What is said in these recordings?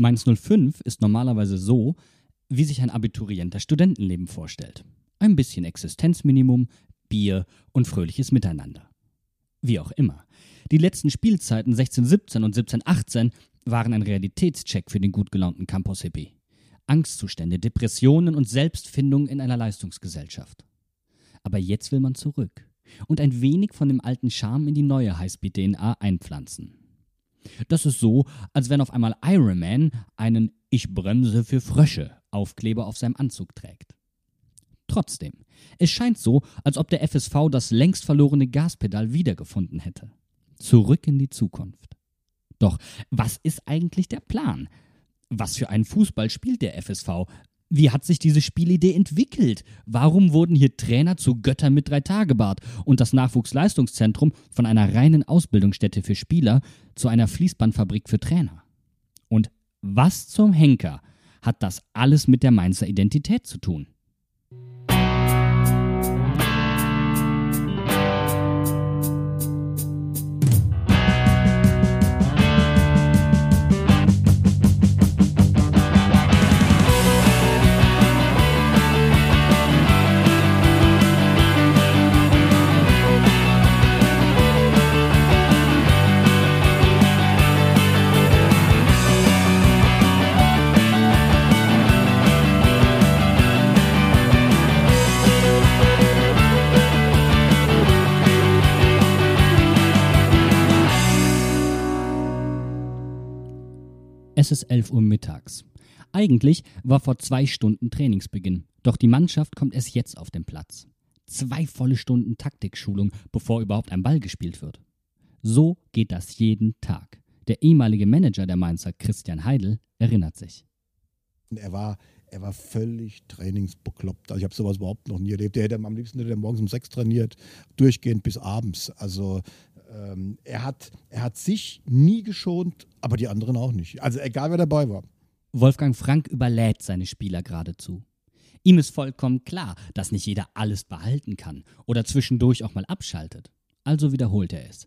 Mainz 05 ist normalerweise so, wie sich ein Abiturient das Studentenleben vorstellt. Ein bisschen Existenzminimum, Bier und fröhliches Miteinander. Wie auch immer. Die letzten Spielzeiten 1617 und 1718 waren ein Realitätscheck für den gut gelaunten Campus-Hippie. Angstzustände, Depressionen und Selbstfindung in einer Leistungsgesellschaft. Aber jetzt will man zurück und ein wenig von dem alten Charme in die neue Highspeed-DNA einpflanzen. Das ist so, als wenn auf einmal Iron Man einen Ich bremse für Frösche Aufkleber auf seinem Anzug trägt. Trotzdem, es scheint so, als ob der FSV das längst verlorene Gaspedal wiedergefunden hätte. Zurück in die Zukunft. Doch was ist eigentlich der Plan? Was für einen Fußball spielt der FSV? Wie hat sich diese Spielidee entwickelt? Warum wurden hier Trainer zu Göttern mit drei Tagebart und das Nachwuchsleistungszentrum von einer reinen Ausbildungsstätte für Spieler zu einer Fließbandfabrik für Trainer? Und was zum Henker hat das alles mit der Mainzer Identität zu tun? Es ist 11 Uhr mittags. Eigentlich war vor zwei Stunden Trainingsbeginn, doch die Mannschaft kommt erst jetzt auf den Platz. Zwei volle Stunden Taktikschulung, bevor überhaupt ein Ball gespielt wird. So geht das jeden Tag. Der ehemalige Manager der Mainzer, Christian Heidel, erinnert sich. Er war, er war völlig trainingsbekloppt. Also ich habe sowas überhaupt noch nie erlebt. Der hätte am liebsten hätte morgens um sechs trainiert, durchgehend bis abends. Also ähm, er, hat, er hat sich nie geschont, aber die anderen auch nicht. Also egal, wer dabei war. Wolfgang Frank überlädt seine Spieler geradezu. Ihm ist vollkommen klar, dass nicht jeder alles behalten kann oder zwischendurch auch mal abschaltet. Also wiederholt er es.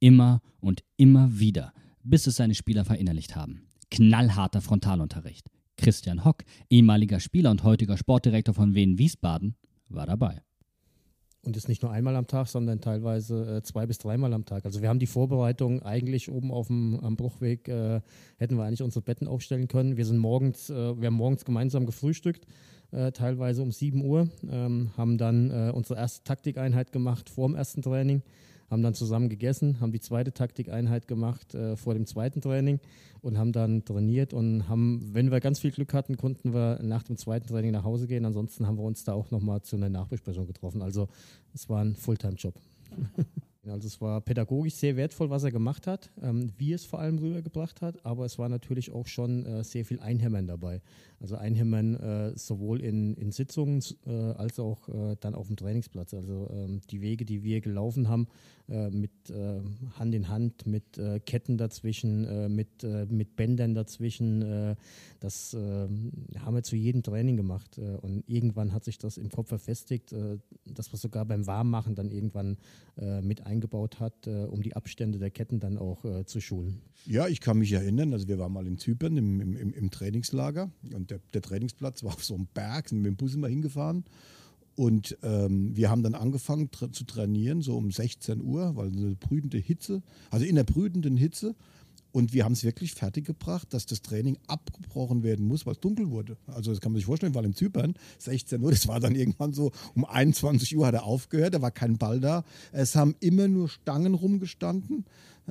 Immer und immer wieder, bis es seine Spieler verinnerlicht haben. Knallharter Frontalunterricht. Christian Hock, ehemaliger Spieler und heutiger Sportdirektor von Wien Wiesbaden, war dabei. Und das nicht nur einmal am Tag, sondern teilweise äh, zwei bis dreimal am Tag. Also wir haben die Vorbereitung eigentlich oben auf dem am Bruchweg, äh, hätten wir eigentlich unsere Betten aufstellen können. Wir sind morgens, äh, wir haben morgens gemeinsam gefrühstückt, äh, teilweise um 7 Uhr, ähm, haben dann äh, unsere erste Taktikeinheit gemacht vor dem ersten Training haben dann zusammen gegessen, haben die zweite Taktikeinheit gemacht äh, vor dem zweiten Training und haben dann trainiert und haben, wenn wir ganz viel Glück hatten, konnten wir nach dem zweiten Training nach Hause gehen. Ansonsten haben wir uns da auch nochmal zu einer Nachbesprechung getroffen. Also es war ein Fulltime-Job. Also es war pädagogisch sehr wertvoll, was er gemacht hat, ähm, wie es vor allem rübergebracht hat, aber es war natürlich auch schon äh, sehr viel Einhämmern dabei. Also Einhämmern äh, sowohl in, in Sitzungen äh, als auch äh, dann auf dem Trainingsplatz. Also ähm, die Wege, die wir gelaufen haben, äh, mit äh, Hand in Hand, mit Ketten dazwischen, mit, mit Bändern dazwischen, das haben wir zu jedem Training gemacht. und irgendwann hat sich das im Kopf verfestigt, dass wir sogar beim Warmmachen dann irgendwann mit eingebaut hat, um die Abstände der Ketten dann auch zu schulen. Ja, ich kann mich erinnern, also wir waren mal in Zypern im, im, im Trainingslager und der, der, Trainingsplatz war auf so einem Berg, sind mit dem Bus immer hingefahren. Und ähm, wir haben dann angefangen tra zu trainieren, so um 16 Uhr, weil eine brütende Hitze, also in der brütenden Hitze. Und wir haben es wirklich fertiggebracht, dass das Training abgebrochen werden muss, weil es dunkel wurde. Also das kann man sich vorstellen, weil in Zypern 16 Uhr, das war dann irgendwann so um 21 Uhr hat er aufgehört, da war kein Ball da. Es haben immer nur Stangen rumgestanden.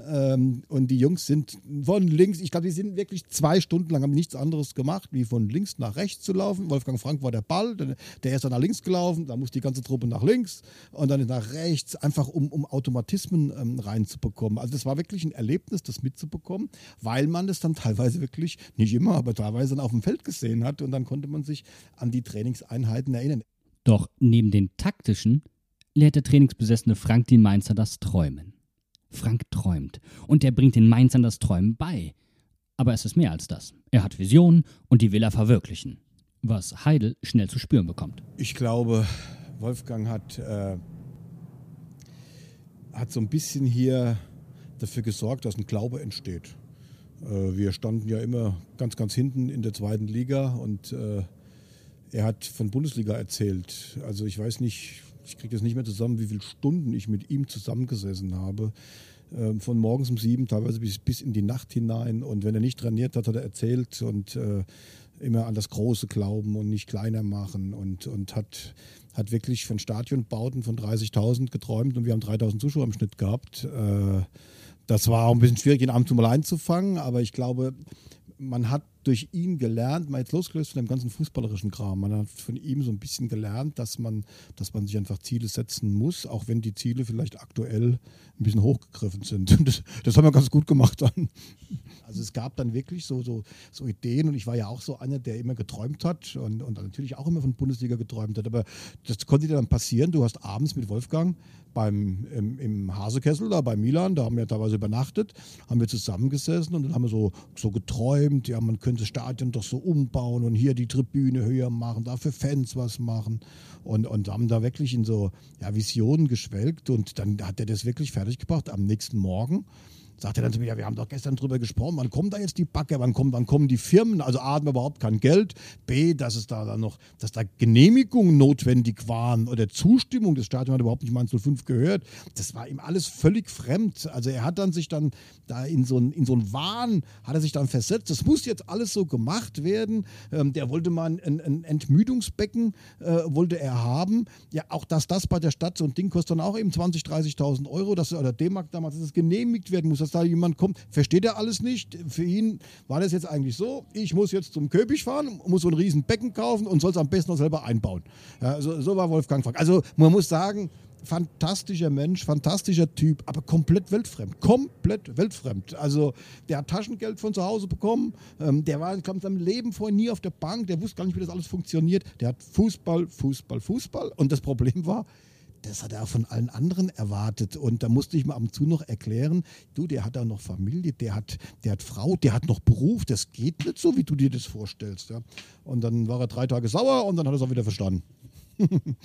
Ähm, und die Jungs sind von links, ich glaube, die sind wirklich zwei Stunden lang, haben nichts anderes gemacht, wie von links nach rechts zu laufen. Wolfgang Frank war der Ball, der, der ist dann nach links gelaufen, da muss die ganze Truppe nach links und dann nach rechts, einfach um, um Automatismen ähm, reinzubekommen. Also das war wirklich ein Erlebnis, das mitzubekommen, weil man das dann teilweise wirklich, nicht immer, aber teilweise dann auf dem Feld gesehen hat und dann konnte man sich an die Trainingseinheiten erinnern. Doch neben den taktischen lehrt der trainingsbesessene Frank die Mainzer das Träumen. Frank träumt und er bringt den Mainzern das Träumen bei. Aber es ist mehr als das. Er hat Visionen und die will er verwirklichen. Was Heidel schnell zu spüren bekommt. Ich glaube, Wolfgang hat, äh, hat so ein bisschen hier dafür gesorgt, dass ein Glaube entsteht. Äh, wir standen ja immer ganz, ganz hinten in der zweiten Liga und äh, er hat von Bundesliga erzählt. Also ich weiß nicht, ich kriege das nicht mehr zusammen, wie viele Stunden ich mit ihm zusammengesessen habe. Ähm, von morgens um sieben, teilweise bis, bis in die Nacht hinein. Und wenn er nicht trainiert hat, hat er erzählt und äh, immer an das Große glauben und nicht kleiner machen und, und hat, hat wirklich von Stadionbauten von 30.000 geträumt und wir haben 3.000 Zuschauer im Schnitt gehabt. Äh, das war auch ein bisschen schwierig, ihn abends mal einzufangen, aber ich glaube, man hat durch ihn gelernt, mal jetzt losgelöst von dem ganzen fußballerischen Kram, man hat von ihm so ein bisschen gelernt, dass man, dass man sich einfach Ziele setzen muss, auch wenn die Ziele vielleicht aktuell ein bisschen hochgegriffen sind. Das, das haben wir ganz gut gemacht dann. Also es gab dann wirklich so, so, so Ideen und ich war ja auch so einer, der immer geträumt hat und, und natürlich auch immer von Bundesliga geträumt hat. Aber das konnte dir dann passieren. Du hast abends mit Wolfgang beim, im, im Hasekessel da bei Milan, da haben wir teilweise übernachtet, haben wir zusammengesessen und dann haben wir so, so geträumt, ja, man könnte das Stadion doch so umbauen und hier die Tribüne höher machen, da für Fans was machen. Und, und haben da wirklich in so ja, Visionen geschwelgt und dann hat er das wirklich fertig gebracht. Am nächsten Morgen sagt er dann zu mir, ja, wir haben doch gestern drüber gesprochen, wann kommt da jetzt die Backe, wann kommen, wann kommen die Firmen, also A, hatten wir überhaupt kein Geld, B, dass es da dann noch, dass da Genehmigungen notwendig waren oder Zustimmung, das Stadion hat überhaupt nicht mal 05 gehört, das war ihm alles völlig fremd, also er hat dann sich dann da in so einen in so einen Wahn, hat er sich dann versetzt, das muss jetzt alles so gemacht werden, ähm, der wollte mal ein, ein Entmüdungsbecken, äh, wollte er haben, ja, auch dass das bei der Stadt, so ein Ding kostet dann auch eben 20, 30.000 Euro, dass, oder D-Mark damals, dass es genehmigt werden muss, dass da jemand kommt, versteht er alles nicht. Für ihn war das jetzt eigentlich so, ich muss jetzt zum Köpich fahren, muss so ein riesen Becken kaufen und soll es am besten noch selber einbauen. Ja, so, so war Wolfgang Frank. Also man muss sagen, fantastischer Mensch, fantastischer Typ, aber komplett weltfremd. Komplett weltfremd. Also der hat Taschengeld von zu Hause bekommen, ähm, der war, in seinem Leben vorher nie auf der Bank, der wusste gar nicht, wie das alles funktioniert. Der hat Fußball, Fußball, Fußball. Und das Problem war, das hat er von allen anderen erwartet. Und da musste ich mir ab und zu noch erklären, du, der hat auch noch Familie, der hat, der hat Frau, der hat noch Beruf, das geht nicht so, wie du dir das vorstellst. Ja. Und dann war er drei Tage sauer und dann hat er es auch wieder verstanden.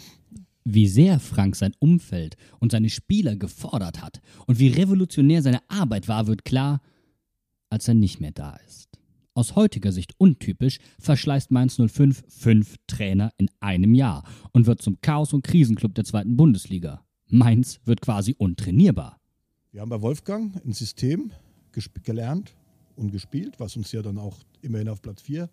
wie sehr Frank sein Umfeld und seine Spieler gefordert hat und wie revolutionär seine Arbeit war, wird klar, als er nicht mehr da ist. Aus heutiger Sicht untypisch verschleißt Mainz 05 fünf Trainer in einem Jahr und wird zum Chaos- und Krisenclub der zweiten Bundesliga. Mainz wird quasi untrainierbar. Wir haben bei Wolfgang ein System gelernt und gespielt, was uns ja dann auch immerhin auf Platz 4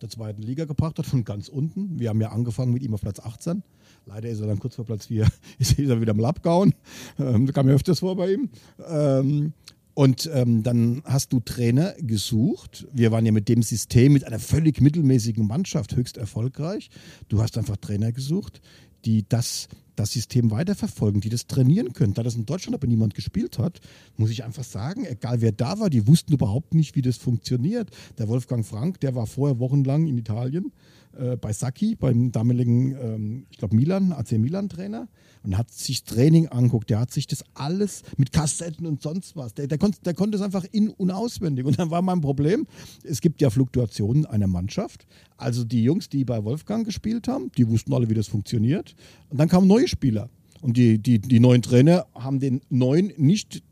der zweiten Liga gebracht hat, von ganz unten. Wir haben ja angefangen mit ihm auf Platz 18. Leider ist er dann kurz vor Platz 4, ist er wieder mal abgehauen. Ähm, das kam mir öfters vor bei ihm. Ähm, und ähm, dann hast du Trainer gesucht. Wir waren ja mit dem System, mit einer völlig mittelmäßigen Mannschaft höchst erfolgreich. Du hast einfach Trainer gesucht, die das, das System weiterverfolgen, die das trainieren können. Da das in Deutschland aber niemand gespielt hat, muss ich einfach sagen, egal wer da war, die wussten überhaupt nicht, wie das funktioniert. Der Wolfgang Frank, der war vorher wochenlang in Italien äh, bei Sacchi, beim damaligen, ähm, ich glaube, Milan, AC Milan-Trainer und hat sich Training anguckt. Der hat sich das alles mit Kassetten und sonst was. Der, der, konnt, der konnte es einfach in- und auswendig. Und dann war mein Problem, es gibt ja Fluktuationen einer Mannschaft. Also die Jungs, die bei Wolfgang gespielt haben, die wussten alle, wie das funktioniert. Und dann kamen neue Spieler. Und die, die, die neuen Trainer haben den neuen nicht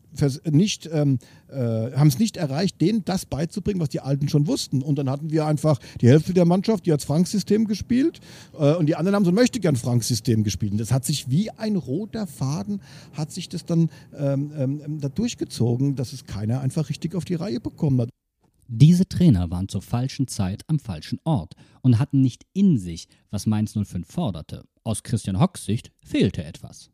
nicht, ähm, äh, haben es nicht erreicht, denen das beizubringen, was die Alten schon wussten. Und dann hatten wir einfach die Hälfte der Mannschaft, die hat das Frank-System gespielt äh, und die anderen haben so ein Möchtegern-Frank-System gespielt. Und das hat sich wie ein roter Faden, hat sich das dann ähm, ähm, da durchgezogen, dass es keiner einfach richtig auf die Reihe bekommen hat. Diese Trainer waren zur falschen Zeit am falschen Ort und hatten nicht in sich, was Mainz 05 forderte. Aus Christian Hocks Sicht fehlte etwas.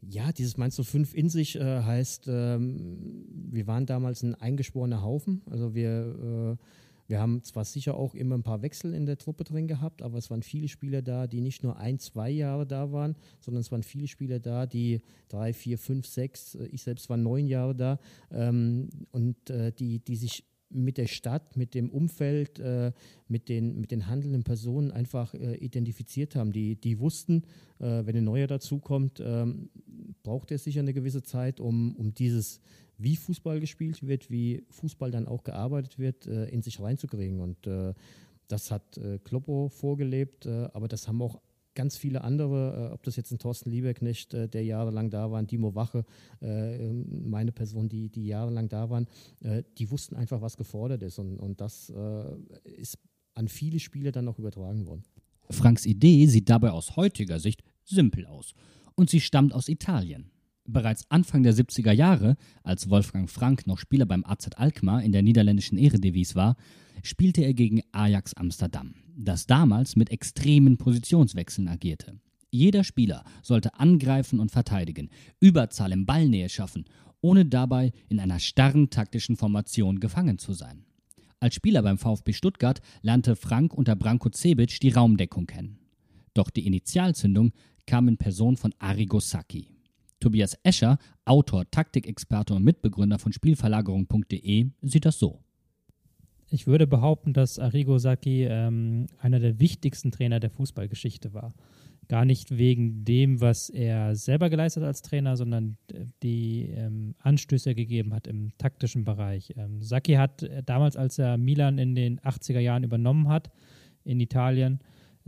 Ja, dieses Mainz 05 in sich äh, heißt, ähm, wir waren damals ein eingeschworener Haufen. Also wir, äh, wir haben zwar sicher auch immer ein paar Wechsel in der Truppe drin gehabt, aber es waren viele Spieler da, die nicht nur ein, zwei Jahre da waren, sondern es waren viele Spieler da, die drei, vier, fünf, sechs, äh, ich selbst war neun Jahre da ähm, und äh, die, die sich mit der Stadt, mit dem Umfeld, äh, mit, den, mit den handelnden Personen einfach äh, identifiziert haben. Die, die wussten, äh, wenn ein neuer dazukommt, ähm, braucht er sicher eine gewisse Zeit, um, um dieses, wie Fußball gespielt wird, wie Fußball dann auch gearbeitet wird, äh, in sich reinzukriegen. Und äh, das hat äh, Kloppo vorgelebt, aber das haben auch ganz viele andere, äh, ob das jetzt ein Thorsten Liebeknecht, äh, der jahrelang da war, ein Dimo Wache, äh, ähm, meine Person, die, die jahrelang da waren, äh, die wussten einfach, was gefordert ist. Und, und das äh, ist an viele Spiele dann noch übertragen worden. Franks Idee sieht dabei aus heutiger Sicht simpel aus. Und sie stammt aus Italien. Bereits Anfang der 70er Jahre, als Wolfgang Frank noch Spieler beim AZ Alkmaar in der niederländischen Eredivisie war, spielte er gegen Ajax Amsterdam, das damals mit extremen Positionswechseln agierte. Jeder Spieler sollte angreifen und verteidigen, Überzahl im Ballnähe schaffen, ohne dabei in einer starren taktischen Formation gefangen zu sein. Als Spieler beim VfB Stuttgart lernte Frank unter Branko Cebic die Raumdeckung kennen. Doch die Initialzündung kam in Person von Arrigo Sacchi. Tobias Escher, Autor, Taktikexperte und Mitbegründer von Spielverlagerung.de, sieht das so. Ich würde behaupten, dass Arrigo Sacchi ähm, einer der wichtigsten Trainer der Fußballgeschichte war. Gar nicht wegen dem, was er selber geleistet hat als Trainer, sondern die ähm, Anstöße gegeben hat im taktischen Bereich. Ähm, Sacchi hat äh, damals, als er Milan in den 80er Jahren übernommen hat, in Italien,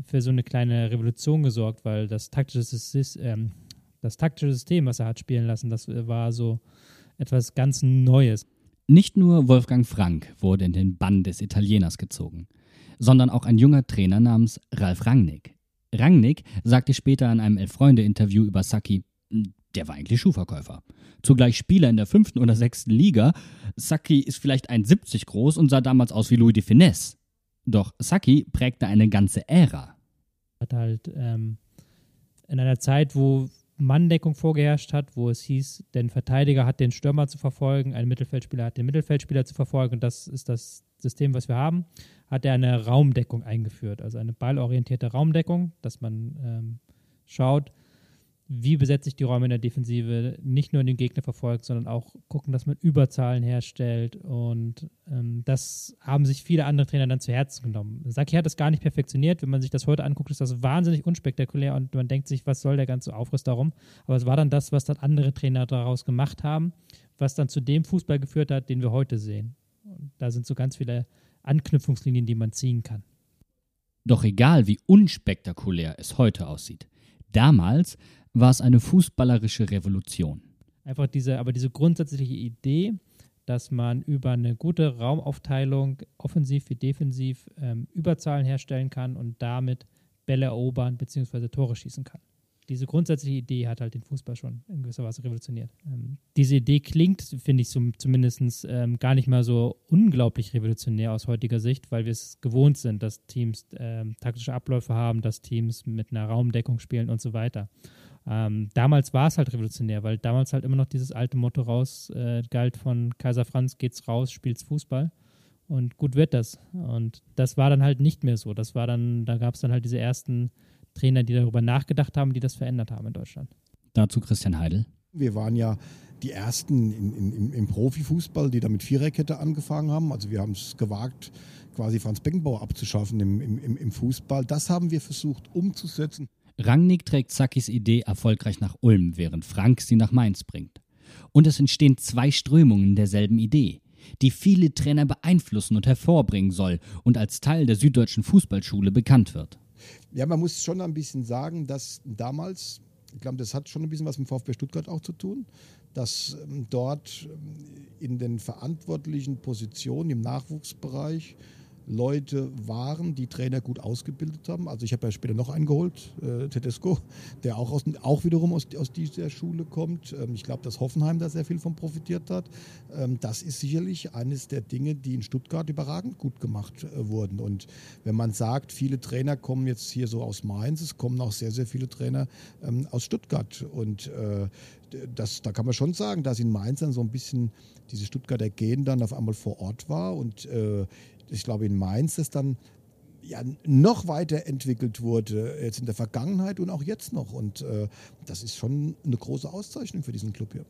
für so eine kleine Revolution gesorgt, weil das taktische, System, das taktische System, was er hat spielen lassen, das war so etwas ganz Neues. Nicht nur Wolfgang Frank wurde in den Bann des Italieners gezogen, sondern auch ein junger Trainer namens Ralf Rangnick. Rangnick sagte später in einem Elf-Freunde-Interview über Sacchi, der war eigentlich Schuhverkäufer. Zugleich Spieler in der fünften oder sechsten Liga. Sacchi ist vielleicht 1,70 groß und sah damals aus wie Louis de Finesse. Doch Sacchi prägte eine ganze Ära. Hat halt ähm, in einer Zeit, wo Manndeckung vorgeherrscht hat, wo es hieß, der Verteidiger hat den Stürmer zu verfolgen, ein Mittelfeldspieler hat den Mittelfeldspieler zu verfolgen und das ist das System, was wir haben, hat er eine Raumdeckung eingeführt, also eine ballorientierte Raumdeckung, dass man ähm, schaut, wie besetze ich die Räume in der Defensive, nicht nur den Gegner verfolgt, sondern auch gucken, dass man Überzahlen herstellt. Und ähm, das haben sich viele andere Trainer dann zu Herzen genommen. Saki hat das gar nicht perfektioniert. Wenn man sich das heute anguckt, ist das wahnsinnig unspektakulär und man denkt sich, was soll der ganze Aufriss darum? Aber es war dann das, was dann andere Trainer daraus gemacht haben, was dann zu dem Fußball geführt hat, den wir heute sehen. Und da sind so ganz viele Anknüpfungslinien, die man ziehen kann. Doch egal, wie unspektakulär es heute aussieht, damals war es eine fußballerische Revolution. Einfach diese, aber diese grundsätzliche Idee, dass man über eine gute Raumaufteilung, offensiv wie defensiv, ähm, Überzahlen herstellen kann und damit Bälle erobern bzw. Tore schießen kann. Diese grundsätzliche Idee hat halt den Fußball schon in gewisser Weise revolutioniert. Ähm, diese Idee klingt, finde ich so, zumindest ähm, gar nicht mal so unglaublich revolutionär aus heutiger Sicht, weil wir es gewohnt sind, dass Teams ähm, taktische Abläufe haben, dass Teams mit einer Raumdeckung spielen und so weiter. Ähm, damals war es halt revolutionär, weil damals halt immer noch dieses alte Motto raus äh, galt von Kaiser Franz, geht's raus, spielt's Fußball. Und gut wird das. Und das war dann halt nicht mehr so. Das war dann, da gab es dann halt diese ersten Trainer, die darüber nachgedacht haben, die das verändert haben in Deutschland. Dazu Christian Heidel. Wir waren ja die ersten in, in, im, im Profifußball, die da mit Viererkette angefangen haben. Also wir haben es gewagt, quasi Franz Beckenbauer abzuschaffen im, im, im Fußball. Das haben wir versucht umzusetzen. Rangnick trägt Sakis Idee erfolgreich nach Ulm, während Frank sie nach Mainz bringt. Und es entstehen zwei Strömungen derselben Idee, die viele Trainer beeinflussen und hervorbringen soll und als Teil der süddeutschen Fußballschule bekannt wird. Ja, man muss schon ein bisschen sagen, dass damals, ich glaube, das hat schon ein bisschen was mit VfB Stuttgart auch zu tun, dass ähm, dort ähm, in den verantwortlichen Positionen im Nachwuchsbereich Leute waren, die Trainer gut ausgebildet haben. Also ich habe ja später noch einen geholt, äh, Tedesco, der auch, aus, auch wiederum aus, aus dieser Schule kommt. Ähm, ich glaube, dass Hoffenheim da sehr viel von profitiert hat. Ähm, das ist sicherlich eines der Dinge, die in Stuttgart überragend gut gemacht äh, wurden. Und wenn man sagt, viele Trainer kommen jetzt hier so aus Mainz, es kommen auch sehr, sehr viele Trainer ähm, aus Stuttgart. Und äh, das, da kann man schon sagen, dass in Mainz dann so ein bisschen diese Stuttgarter Gen dann auf einmal vor Ort war und äh, ich glaube in Mainz das dann ja, noch weiterentwickelt wurde, jetzt in der Vergangenheit und auch jetzt noch. Und äh, das ist schon eine große Auszeichnung für diesen Club hier.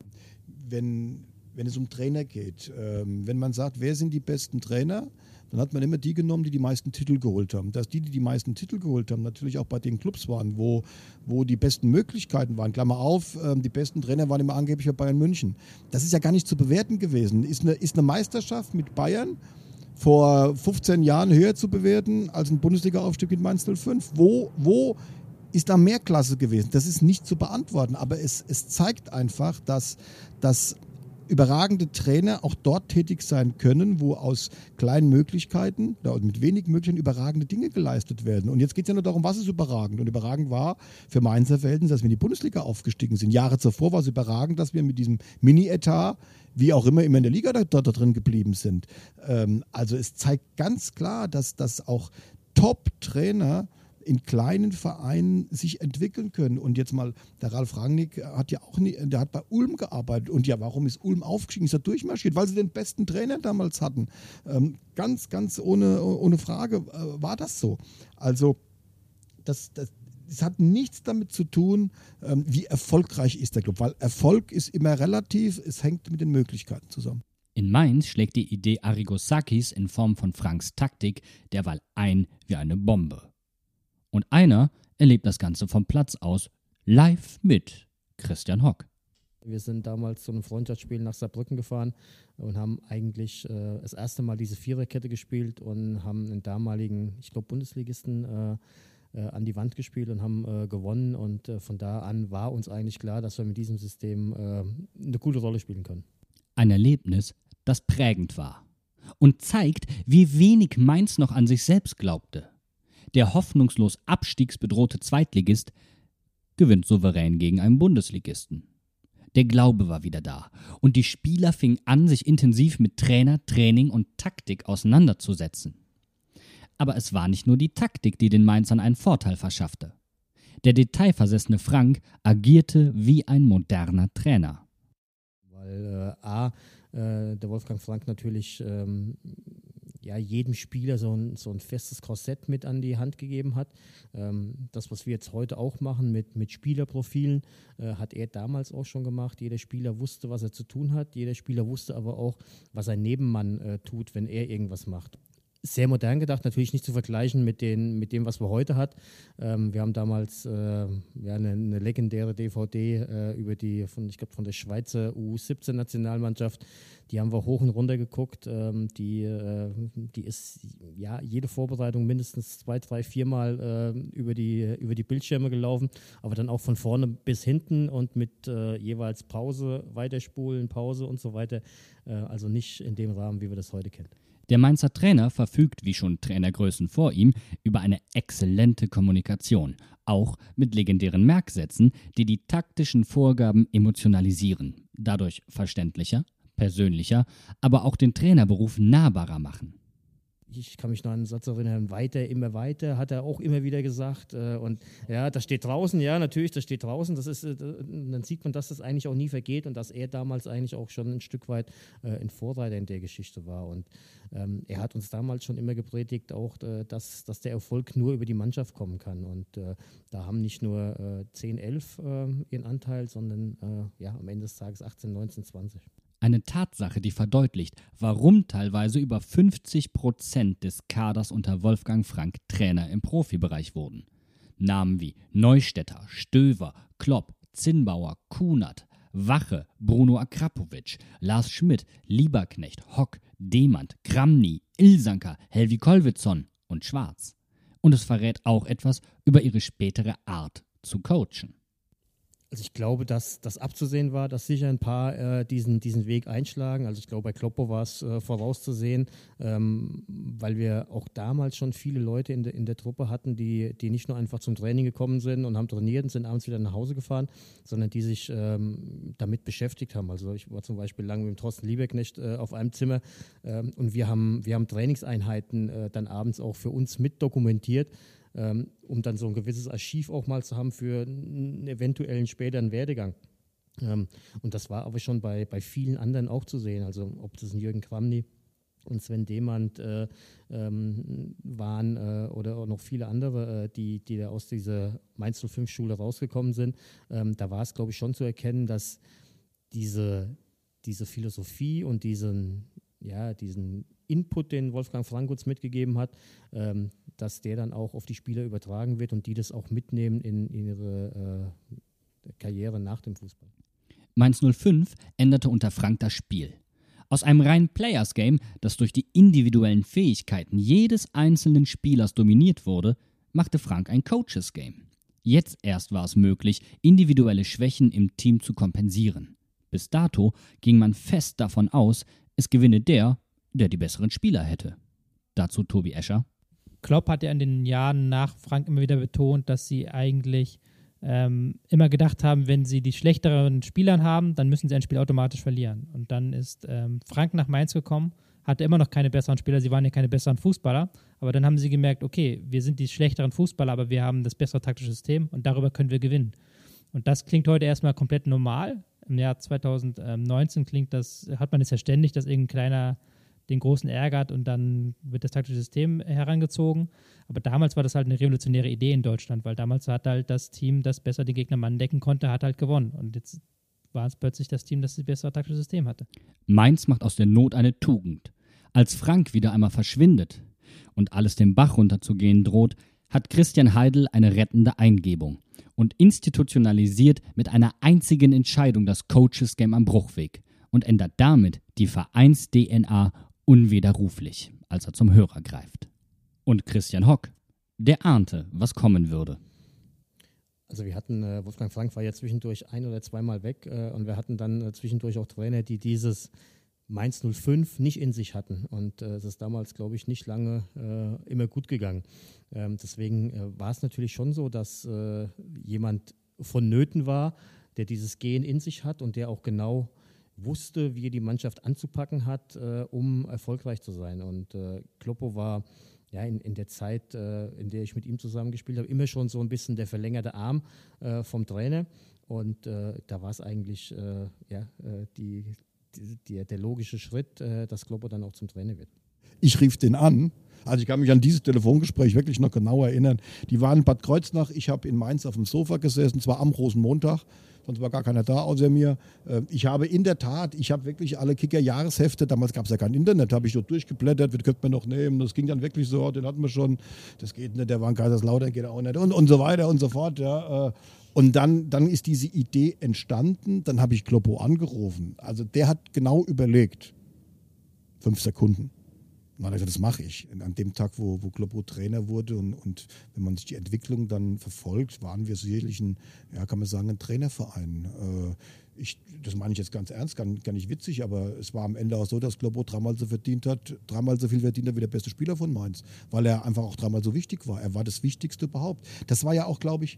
Wenn, wenn es um Trainer geht, ähm, wenn man sagt, wer sind die besten Trainer, dann hat man immer die genommen, die die meisten Titel geholt haben. Dass die, die die meisten Titel geholt haben, natürlich auch bei den Clubs waren, wo, wo die besten Möglichkeiten waren. Klammer auf, ähm, die besten Trainer waren immer angeblich bei Bayern München. Das ist ja gar nicht zu bewerten gewesen. Ist eine, ist eine Meisterschaft mit Bayern vor 15 Jahren höher zu bewerten als ein Bundesliga-Aufstieg mit Mainz 05? Wo, wo ist da mehr Klasse gewesen? Das ist nicht zu beantworten, aber es, es zeigt einfach, dass, dass überragende Trainer auch dort tätig sein können, wo aus kleinen Möglichkeiten mit wenigen Möglichkeiten überragende Dinge geleistet werden. Und jetzt geht es ja nur darum, was ist überragend. Und überragend war für Mainzer Verhältnis, dass wir in die Bundesliga aufgestiegen sind. Jahre zuvor war es überragend, dass wir mit diesem Mini-Etat, wie auch immer, immer in der Liga da, da drin geblieben sind. Ähm, also es zeigt ganz klar, dass, dass auch Top-Trainer in kleinen Vereinen sich entwickeln können. Und jetzt mal, der Ralf Rangnick hat ja auch nie, der hat bei Ulm gearbeitet. Und ja, warum ist Ulm aufgestiegen? Ist er durchmarschiert? Weil sie den besten Trainer damals hatten. Ähm, ganz, ganz ohne, ohne Frage äh, war das so. Also, das, das, es hat nichts damit zu tun, ähm, wie erfolgreich ist der Club, weil Erfolg ist immer relativ, es hängt mit den Möglichkeiten zusammen. In Mainz schlägt die Idee Arrigosakis in Form von Franks Taktik derweil ein wie eine Bombe. Und einer erlebt das Ganze vom Platz aus live mit Christian Hock. Wir sind damals zu einem Freundschaftsspiel nach Saarbrücken gefahren und haben eigentlich äh, das erste Mal diese Viererkette gespielt und haben den damaligen, ich glaube, Bundesligisten äh, äh, an die Wand gespielt und haben äh, gewonnen. Und äh, von da an war uns eigentlich klar, dass wir mit diesem System äh, eine coole Rolle spielen können. Ein Erlebnis, das prägend war und zeigt, wie wenig Mainz noch an sich selbst glaubte. Der hoffnungslos abstiegsbedrohte Zweitligist gewinnt souverän gegen einen Bundesligisten. Der Glaube war wieder da und die Spieler fingen an, sich intensiv mit Trainer, Training und Taktik auseinanderzusetzen. Aber es war nicht nur die Taktik, die den Mainzern einen Vorteil verschaffte. Der detailversessene Frank agierte wie ein moderner Trainer. Weil äh, A, äh, der Wolfgang Frank natürlich ähm, ja, jedem Spieler so ein, so ein festes Korsett mit an die Hand gegeben hat. Ähm, das, was wir jetzt heute auch machen mit, mit Spielerprofilen, äh, hat er damals auch schon gemacht. Jeder Spieler wusste, was er zu tun hat. Jeder Spieler wusste aber auch, was ein Nebenmann äh, tut, wenn er irgendwas macht sehr modern gedacht, natürlich nicht zu vergleichen mit, den, mit dem, was wir heute hat. Ähm, wir haben damals äh, ja, eine, eine, legendäre DVD äh, über die, von, ich glaube, von der Schweizer U17-Nationalmannschaft. Die haben wir hoch und runter geguckt. Ähm, die, äh, die ist ja jede Vorbereitung mindestens zwei, drei, viermal äh, über, die, über die Bildschirme gelaufen, aber dann auch von vorne bis hinten und mit äh, jeweils Pause, weiterspulen, Pause und so weiter. Äh, also nicht in dem Rahmen, wie wir das heute kennen. Der Mainzer Trainer verfügt, wie schon Trainergrößen vor ihm, über eine exzellente Kommunikation, auch mit legendären Merksätzen, die die taktischen Vorgaben emotionalisieren, dadurch verständlicher, persönlicher, aber auch den Trainerberuf nahbarer machen ich kann mich noch an einen Satz erinnern, weiter, immer weiter, hat er auch immer wieder gesagt. Äh, und ja, das steht draußen, ja, natürlich, das steht draußen. Das ist, äh, dann sieht man, dass das eigentlich auch nie vergeht und dass er damals eigentlich auch schon ein Stück weit äh, ein Vorreiter in der Geschichte war. Und ähm, er hat uns damals schon immer gepredigt, auch, dass, dass der Erfolg nur über die Mannschaft kommen kann. Und da haben nicht nur äh, 10, 11 äh, ihren Anteil, sondern ja, am Ende des Tages 18, 19, 20. Eine Tatsache, die verdeutlicht, warum teilweise über 50 Prozent des Kaders unter Wolfgang Frank Trainer im Profibereich wurden. Namen wie Neustädter, Stöver, Klopp, Zinnbauer, Kunert, Wache, Bruno Akrapovic, Lars Schmidt, Lieberknecht, Hock, Demand, Kramny, Ilsanker, Helvi Kolwitzon und Schwarz. Und es verrät auch etwas über ihre spätere Art zu coachen. Also ich glaube, dass das abzusehen war, dass sicher ein paar äh, diesen, diesen Weg einschlagen. Also ich glaube, bei Kloppo war es äh, vorauszusehen, ähm, weil wir auch damals schon viele Leute in, de, in der Truppe hatten, die, die nicht nur einfach zum Training gekommen sind und haben trainiert und sind abends wieder nach Hause gefahren, sondern die sich ähm, damit beschäftigt haben. Also ich war zum Beispiel lange mit dem Thorsten Lieberknecht äh, auf einem Zimmer ähm, und wir haben, wir haben Trainingseinheiten äh, dann abends auch für uns mit dokumentiert ähm, um dann so ein gewisses Archiv auch mal zu haben für einen eventuellen späteren Werdegang. Ähm, und das war aber schon bei, bei vielen anderen auch zu sehen. Also ob das ein Jürgen Kramny und Sven Demand äh, ähm, waren äh, oder auch noch viele andere, äh, die, die da aus dieser Mainz 05-Schule rausgekommen sind. Ähm, da war es, glaube ich, schon zu erkennen, dass diese, diese Philosophie und diesen, ja, diesen Input, den Wolfgang Frank mitgegeben hat, ähm, dass der dann auch auf die Spieler übertragen wird und die das auch mitnehmen in, in ihre äh, Karriere nach dem Fußball. Mainz 05 änderte unter Frank das Spiel. Aus einem reinen Players-Game, das durch die individuellen Fähigkeiten jedes einzelnen Spielers dominiert wurde, machte Frank ein Coaches-Game. Jetzt erst war es möglich, individuelle Schwächen im Team zu kompensieren. Bis dato ging man fest davon aus, es gewinne der, der die besseren Spieler hätte. Dazu Tobi Escher. Klopp hat ja in den Jahren nach Frank immer wieder betont, dass sie eigentlich ähm, immer gedacht haben, wenn sie die schlechteren Spieler haben, dann müssen sie ein Spiel automatisch verlieren. Und dann ist ähm, Frank nach Mainz gekommen, hatte immer noch keine besseren Spieler, sie waren ja keine besseren Fußballer, aber dann haben sie gemerkt, okay, wir sind die schlechteren Fußballer, aber wir haben das bessere taktische System und darüber können wir gewinnen. Und das klingt heute erstmal komplett normal. Im Jahr 2019 klingt das, hat man es ja ständig, dass irgendein kleiner den Großen ärgert und dann wird das taktische System herangezogen. Aber damals war das halt eine revolutionäre Idee in Deutschland, weil damals hat halt das Team, das besser den Gegner Mann decken konnte, hat halt gewonnen. Und jetzt war es plötzlich das Team, das das bessere taktische System hatte. Mainz macht aus der Not eine Tugend. Als Frank wieder einmal verschwindet und alles den Bach runterzugehen droht, hat Christian Heidel eine rettende Eingebung und institutionalisiert mit einer einzigen Entscheidung das Coaches Game am Bruchweg und ändert damit die Vereins-DNA unwiderruflich, als er zum Hörer greift. Und Christian Hock, der ahnte, was kommen würde. Also wir hatten, äh, Wolfgang Frank war ja zwischendurch ein oder zweimal weg äh, und wir hatten dann äh, zwischendurch auch Trainer, die dieses Mainz 05 nicht in sich hatten. Und es ist damals, glaube ich, nicht lange immer gut gegangen. Ähm, deswegen war es natürlich schon so, dass jemand vonnöten war, der dieses Gehen in sich hat und der auch genau wusste, wie er die Mannschaft anzupacken hat, äh, um erfolgreich zu sein. Und äh, Kloppo war ja, in, in der Zeit, äh, in der ich mit ihm zusammengespielt habe, immer schon so ein bisschen der verlängerte Arm äh, vom Trainer. Und äh, da war es eigentlich äh, ja, die, die, die, der logische Schritt, dass Kloppo dann auch zum Trainer wird. Ich rief den an. Also ich kann mich an dieses Telefongespräch wirklich noch genau erinnern. Die waren in Bad Kreuznach, ich habe in Mainz auf dem Sofa gesessen, zwar am Rosenmontag sonst war gar keiner da außer mir. Ähm, ich habe in der Tat, ich habe wirklich alle Kicker-Jahreshefte, damals gab es ja kein Internet, habe ich dort durchgeblättert, was könnte man noch nehmen. Das ging dann wirklich so, den hatten wir schon, das geht nicht, der war in Kaiserslautern, geht auch nicht und, und so weiter und so fort. Ja. Äh. Und dann, dann ist diese Idee entstanden, dann habe ich Kloppo angerufen. Also der hat genau überlegt, fünf Sekunden dann hat er gesagt, das mache ich. An dem Tag, wo, wo Kloppo Trainer wurde und, und wenn man sich die Entwicklung dann verfolgt, waren wir sicherlich ein, ja, kann man sagen, ein Trainerverein. Äh, ich, das meine ich jetzt ganz ernst, gar, gar nicht witzig, aber es war am Ende auch so, dass Kloppo dreimal so verdient hat, dreimal so viel verdient hat wie der beste Spieler von Mainz, weil er einfach auch dreimal so wichtig war. Er war das Wichtigste überhaupt. Das war ja auch, glaube ich,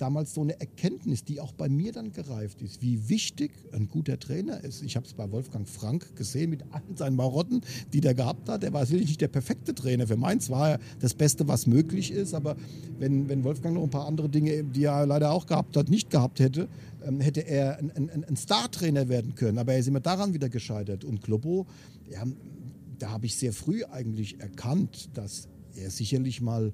damals so eine Erkenntnis, die auch bei mir dann gereift ist, wie wichtig ein guter Trainer ist. Ich habe es bei Wolfgang Frank gesehen mit allen seinen Marotten, die der gehabt hat. Er war sicherlich nicht der perfekte Trainer. Für Mainz war er das Beste, was möglich ist. Aber wenn, wenn Wolfgang noch ein paar andere Dinge, die er leider auch gehabt hat, nicht gehabt hätte, ähm, hätte er ein, ein, ein Star-Trainer werden können. Aber er ist immer daran wieder gescheitert. Und Globo, ja, da habe ich sehr früh eigentlich erkannt, dass er sicherlich mal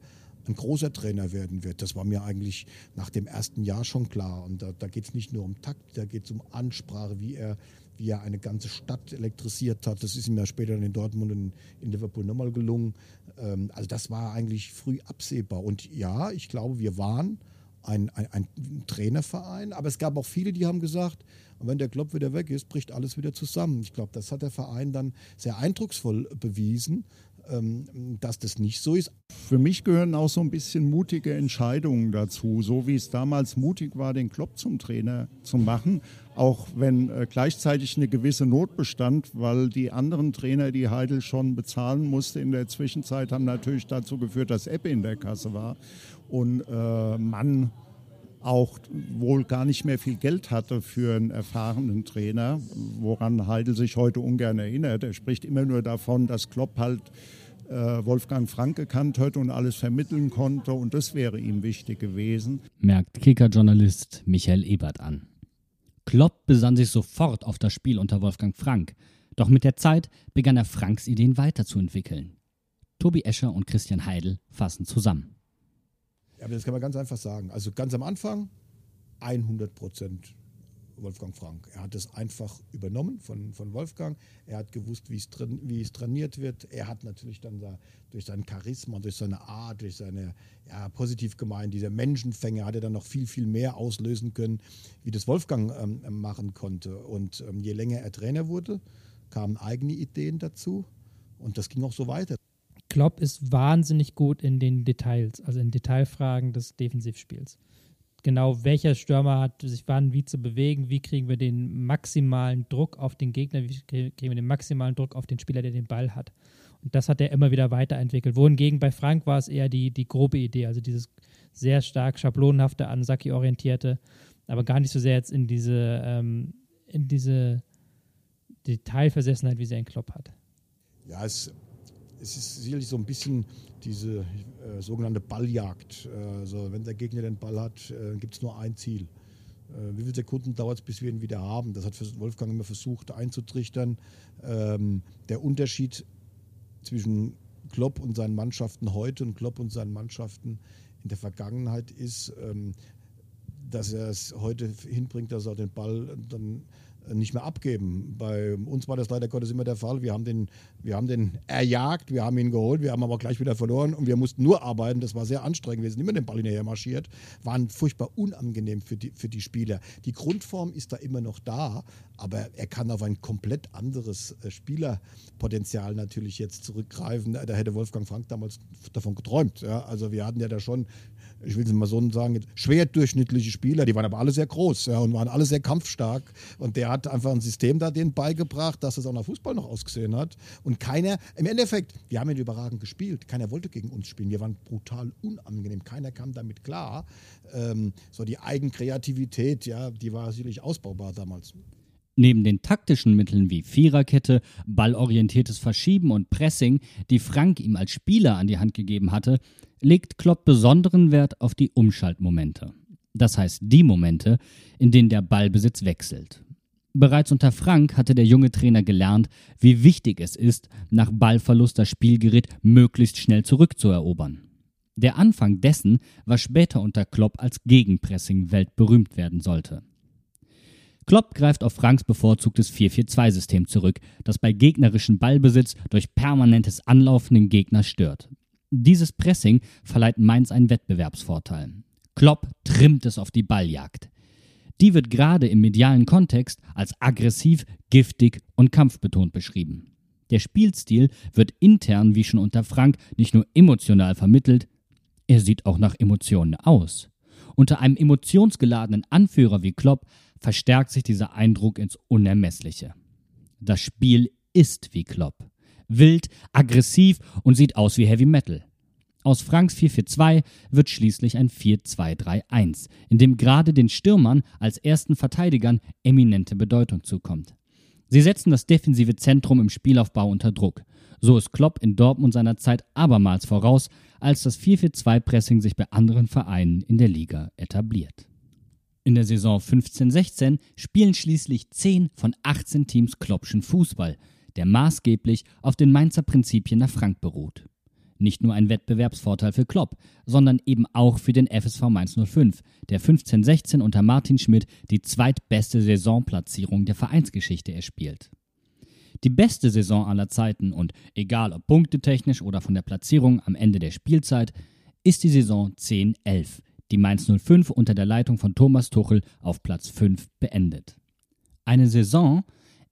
ein großer Trainer werden wird. Das war mir eigentlich nach dem ersten Jahr schon klar. Und da, da geht es nicht nur um Takt, da geht es um Ansprache, wie er, wie er eine ganze Stadt elektrisiert hat. Das ist ihm ja später in Dortmund und in Liverpool nochmal gelungen. Ähm, also das war eigentlich früh absehbar. Und ja, ich glaube, wir waren ein, ein, ein Trainerverein, aber es gab auch viele, die haben gesagt, wenn der Klopp wieder weg ist, bricht alles wieder zusammen. Ich glaube, das hat der Verein dann sehr eindrucksvoll bewiesen. Ähm, dass das nicht so ist. Für mich gehören auch so ein bisschen mutige Entscheidungen dazu, so wie es damals mutig war, den Klopp zum Trainer zu machen, auch wenn äh, gleichzeitig eine gewisse Not bestand, weil die anderen Trainer, die Heidel schon bezahlen musste in der Zwischenzeit, haben natürlich dazu geführt, dass Ebbe in der Kasse war und äh, man auch wohl gar nicht mehr viel Geld hatte für einen erfahrenen Trainer, woran Heidel sich heute ungern erinnert. Er spricht immer nur davon, dass Klopp halt äh, Wolfgang Frank gekannt hat und alles vermitteln konnte und das wäre ihm wichtig gewesen. Merkt Kicker-Journalist Michael Ebert an. Klopp besann sich sofort auf das Spiel unter Wolfgang Frank, doch mit der Zeit begann er Franks Ideen weiterzuentwickeln. Tobi Escher und Christian Heidel fassen zusammen. Aber das kann man ganz einfach sagen. Also ganz am Anfang 100 Prozent Wolfgang Frank. Er hat es einfach übernommen von, von Wolfgang. Er hat gewusst, wie es, es trainiert wird. Er hat natürlich dann da, durch sein Charisma, durch seine Art, durch seine, ja, positiv gemeint, dieser Menschenfänger hat er dann noch viel, viel mehr auslösen können, wie das Wolfgang ähm, machen konnte. Und ähm, je länger er Trainer wurde, kamen eigene Ideen dazu. Und das ging auch so weiter. Klopp ist wahnsinnig gut in den Details, also in Detailfragen des Defensivspiels. genau welcher Stürmer hat sich wann wie zu bewegen, wie kriegen wir den maximalen Druck auf den Gegner, wie kriegen wir den maximalen Druck auf den Spieler, der den Ball hat. Und das hat er immer wieder weiterentwickelt. Wohingegen bei Frank war es eher die, die grobe Idee, also dieses sehr stark schablonenhafte, an Saki orientierte, aber gar nicht so sehr jetzt in diese, ähm, in diese Detailversessenheit, wie sie ein Klopp hat. Ja, es, es ist sicherlich so ein bisschen diese äh, sogenannte Balljagd. Äh, also wenn der Gegner den Ball hat, äh, gibt es nur ein Ziel. Äh, wie viele Sekunden dauert es, bis wir ihn wieder haben? Das hat Wolfgang immer versucht einzutrichtern. Ähm, der Unterschied zwischen Klopp und seinen Mannschaften heute und Klopp und seinen Mannschaften in der Vergangenheit ist, ähm, dass er es heute hinbringt, dass er den Ball dann nicht mehr abgeben. Bei uns war das leider Gottes immer der Fall. Wir haben den, wir haben den erjagt, wir haben ihn geholt, wir haben aber gleich wieder verloren und wir mussten nur arbeiten. Das war sehr anstrengend. Wir sind immer den Ball hinterher marschiert, waren furchtbar unangenehm für die, für die Spieler. Die Grundform ist da immer noch da, aber er kann auf ein komplett anderes äh, Spielerpotenzial natürlich jetzt zurückgreifen. Da hätte Wolfgang Frank damals davon geträumt. Ja? Also wir hatten ja da schon ich will es mal so sagen, schwer durchschnittliche Spieler, die waren aber alle sehr groß ja, und waren alle sehr kampfstark. Und der hat einfach ein System da denen beigebracht, dass es auch nach Fußball noch ausgesehen hat. Und keiner, im Endeffekt, wir haben ihn überragend gespielt. Keiner wollte gegen uns spielen. Wir waren brutal unangenehm. Keiner kam damit klar. Ähm, so die Eigenkreativität, ja, die war sicherlich ausbaubar damals. Neben den taktischen Mitteln wie Viererkette, ballorientiertes Verschieben und Pressing, die Frank ihm als Spieler an die Hand gegeben hatte, legt Klopp besonderen Wert auf die Umschaltmomente. Das heißt die Momente, in denen der Ballbesitz wechselt. Bereits unter Frank hatte der junge Trainer gelernt, wie wichtig es ist, nach Ballverlust das Spielgerät möglichst schnell zurückzuerobern. Der Anfang dessen, was später unter Klopp als Gegenpressing weltberühmt werden sollte. Klopp greift auf Franks bevorzugtes 4-4-2-System zurück, das bei gegnerischem Ballbesitz durch permanentes Anlaufen den Gegner stört. Dieses Pressing verleiht Mainz einen Wettbewerbsvorteil. Klopp trimmt es auf die Balljagd. Die wird gerade im medialen Kontext als aggressiv, giftig und kampfbetont beschrieben. Der Spielstil wird intern, wie schon unter Frank, nicht nur emotional vermittelt, er sieht auch nach Emotionen aus. Unter einem emotionsgeladenen Anführer wie Klopp verstärkt sich dieser Eindruck ins Unermessliche. Das Spiel ist wie Klopp wild, aggressiv und sieht aus wie Heavy Metal. Aus Franks 4-4-2 wird schließlich ein 4-2-3-1, in dem gerade den Stürmern als ersten Verteidigern eminente Bedeutung zukommt. Sie setzen das defensive Zentrum im Spielaufbau unter Druck. So ist Klopp in Dortmund seiner Zeit abermals voraus, als das 4-4-2-Pressing sich bei anderen Vereinen in der Liga etabliert. In der Saison 15-16 spielen schließlich 10 von 18 Teams Kloppschen Fußball – der maßgeblich auf den Mainzer Prinzipien nach Frank beruht. Nicht nur ein Wettbewerbsvorteil für Klopp, sondern eben auch für den FSV Mainz 05, der 15-16 unter Martin Schmidt die zweitbeste Saisonplatzierung der Vereinsgeschichte erspielt. Die beste Saison aller Zeiten und egal ob punktetechnisch oder von der Platzierung am Ende der Spielzeit, ist die Saison 10-11, die Mainz 05 unter der Leitung von Thomas Tuchel auf Platz 5 beendet. Eine Saison,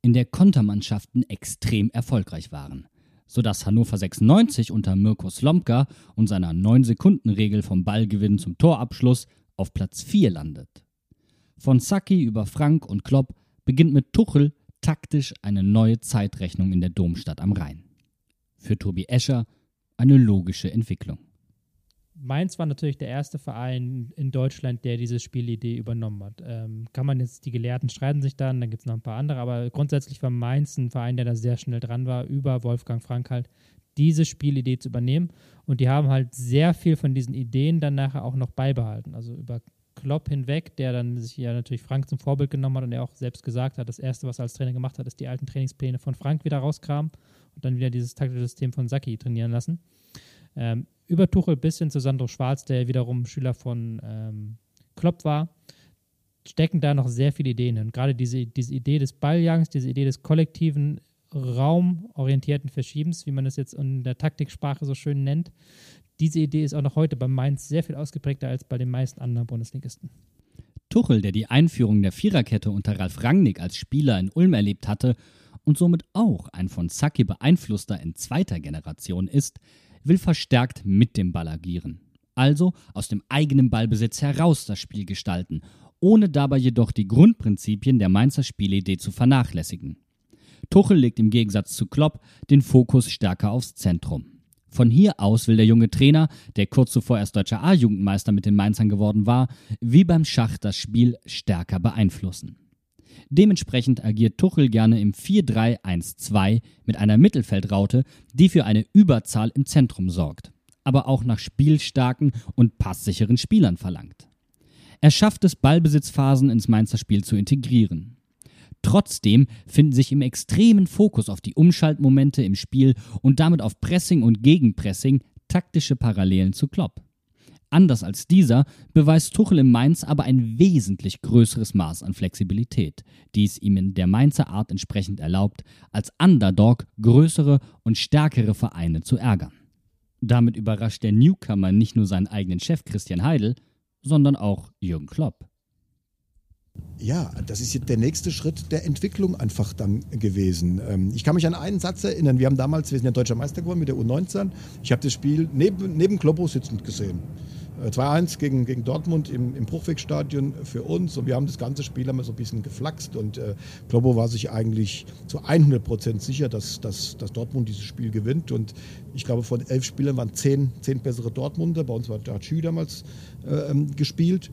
in der Kontermannschaften extrem erfolgreich waren, sodass Hannover 96 unter Mirko Slomka und seiner 9-Sekunden-Regel vom Ballgewinn zum Torabschluss auf Platz 4 landet. Von Sacchi über Frank und Klopp beginnt mit Tuchel taktisch eine neue Zeitrechnung in der Domstadt am Rhein. Für Tobi Escher eine logische Entwicklung. Mainz war natürlich der erste Verein in Deutschland, der diese Spielidee übernommen hat. Ähm, kann man jetzt, die Gelehrten streiten sich dann, dann gibt es noch ein paar andere, aber grundsätzlich war Mainz ein Verein, der da sehr schnell dran war, über Wolfgang Frank halt, diese Spielidee zu übernehmen. Und die haben halt sehr viel von diesen Ideen dann nachher auch noch beibehalten. Also über Klopp hinweg, der dann sich ja natürlich Frank zum Vorbild genommen hat und er auch selbst gesagt hat, das Erste, was er als Trainer gemacht hat, ist die alten Trainingspläne von Frank wieder rauskramen und dann wieder dieses taktische System von Saki trainieren lassen. Ähm, über Tuchel bis hin zu Sandro Schwarz, der wiederum Schüler von ähm, Klopp war, stecken da noch sehr viele Ideen hin. Gerade diese, diese Idee des Balljangs, diese Idee des kollektiven, raumorientierten Verschiebens, wie man es jetzt in der Taktiksprache so schön nennt, diese Idee ist auch noch heute bei Mainz sehr viel ausgeprägter als bei den meisten anderen Bundesligisten. Tuchel, der die Einführung der Viererkette unter Ralf Rangnick als Spieler in Ulm erlebt hatte und somit auch ein von Sacchi beeinflusster in zweiter Generation ist, will verstärkt mit dem Ball agieren. Also aus dem eigenen Ballbesitz heraus das Spiel gestalten, ohne dabei jedoch die Grundprinzipien der Mainzer Spielidee zu vernachlässigen. Tuchel legt im Gegensatz zu Klopp den Fokus stärker aufs Zentrum. Von hier aus will der junge Trainer, der kurz zuvor erst deutscher A-Jugendmeister mit den Mainzern geworden war, wie beim Schach das Spiel stärker beeinflussen. Dementsprechend agiert Tuchel gerne im 4-3-1-2 mit einer Mittelfeldraute, die für eine Überzahl im Zentrum sorgt, aber auch nach spielstarken und passsicheren Spielern verlangt. Er schafft es, Ballbesitzphasen ins Mainzer Spiel zu integrieren. Trotzdem finden sich im extremen Fokus auf die Umschaltmomente im Spiel und damit auf Pressing und Gegenpressing taktische Parallelen zu Klopp. Anders als dieser beweist Tuchel im Mainz aber ein wesentlich größeres Maß an Flexibilität, die es ihm in der Mainzer Art entsprechend erlaubt, als Underdog größere und stärkere Vereine zu ärgern. Damit überrascht der Newcomer nicht nur seinen eigenen Chef Christian Heidel, sondern auch Jürgen Klopp. Ja, das ist jetzt der nächste Schritt der Entwicklung einfach dann gewesen. Ähm, ich kann mich an einen Satz erinnern. Wir haben damals, wir sind ja deutscher Meister geworden mit der U19. Ich habe das Spiel neben, neben Kloppo sitzend gesehen. 2-1 äh, gegen, gegen Dortmund im, im Bruchwegstadion für uns. Und wir haben das ganze Spiel einmal so ein bisschen geflaxt. Und äh, Kloppo war sich eigentlich zu 100 Prozent sicher, dass, dass, dass Dortmund dieses Spiel gewinnt. Und ich glaube von elf Spielern waren zehn, zehn bessere Dortmunder, bei uns war Dachu damals äh, ähm, gespielt.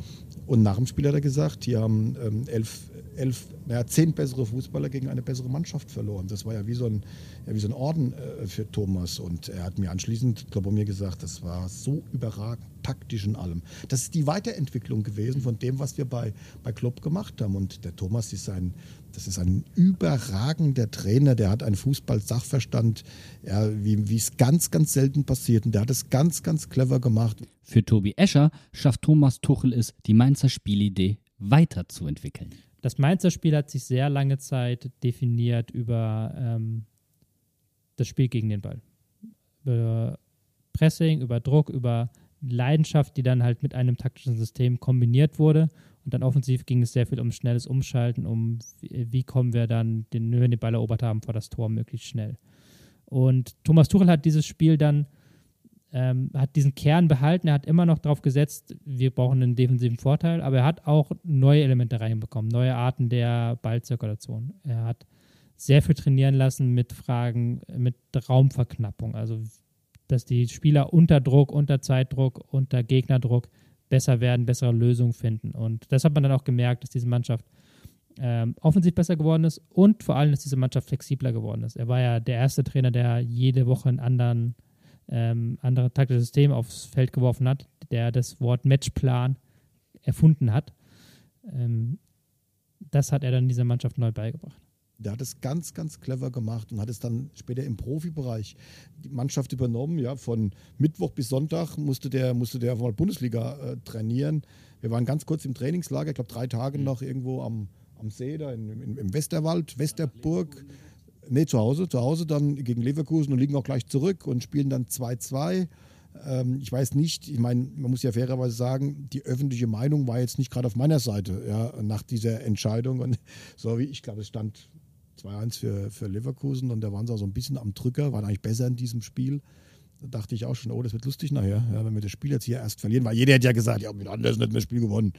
Und nach dem Spiel hat er gesagt, hier haben ähm, elf, elf, naja, zehn bessere Fußballer gegen eine bessere Mannschaft verloren. Das war ja wie so ein, ja, wie so ein Orden äh, für Thomas. Und er hat mir anschließend, glaube ich, mir gesagt, das war so überragend, taktisch in allem. Das ist die Weiterentwicklung gewesen von dem, was wir bei, bei Klopp gemacht haben. Und der Thomas ist ein, das ist ein überragender Trainer, der hat einen Fußball-Sachverstand, ja, wie es ganz, ganz selten passiert. Und der hat es ganz, ganz clever gemacht. Für Tobi Escher schafft Thomas Tuchel es, die Mainzer Spielidee weiterzuentwickeln. Das Mainzer Spiel hat sich sehr lange Zeit definiert über ähm, das Spiel gegen den Ball. Über Pressing, über Druck, über Leidenschaft, die dann halt mit einem taktischen System kombiniert wurde. Und dann offensiv ging es sehr viel um schnelles Umschalten, um wie kommen wir dann, den, wenn wir den Ball erobert haben, vor das Tor möglichst schnell. Und Thomas Tuchel hat dieses Spiel dann ähm, hat diesen Kern behalten. Er hat immer noch darauf gesetzt, wir brauchen einen defensiven Vorteil, aber er hat auch neue Elemente reinbekommen, neue Arten der Ballzirkulation. Er hat sehr viel trainieren lassen mit Fragen, mit Raumverknappung, also dass die Spieler unter Druck, unter Zeitdruck, unter Gegnerdruck besser werden, bessere Lösungen finden. Und das hat man dann auch gemerkt, dass diese Mannschaft ähm, offensiv besser geworden ist und vor allem, dass diese Mannschaft flexibler geworden ist. Er war ja der erste Trainer, der jede Woche einen anderen ähm, andere taktische System aufs Feld geworfen hat, der das Wort Matchplan erfunden hat. Ähm, das hat er dann dieser Mannschaft neu beigebracht. Der hat es ganz, ganz clever gemacht und hat es dann später im Profibereich die Mannschaft übernommen. Ja, von Mittwoch bis Sonntag musste der, musste der mal Bundesliga äh, trainieren. Wir waren ganz kurz im Trainingslager, ich glaube drei Tage mhm. noch irgendwo am, am See, da in, in, im Westerwald, Westerburg. Nee, zu Hause. Zu Hause dann gegen Leverkusen und liegen auch gleich zurück und spielen dann 2-2. Ähm, ich weiß nicht, ich meine, man muss ja fairerweise sagen, die öffentliche Meinung war jetzt nicht gerade auf meiner Seite ja, nach dieser Entscheidung. Und so wie ich glaube, es stand 2-1 für, für Leverkusen und da waren sie auch so ein bisschen am Drücker, waren eigentlich besser in diesem Spiel. Da dachte ich auch schon, oh, das wird lustig nachher, ja, wenn wir das Spiel jetzt hier erst verlieren, weil jeder hat ja gesagt, ja, mit hätten wir das Spiel gewonnen.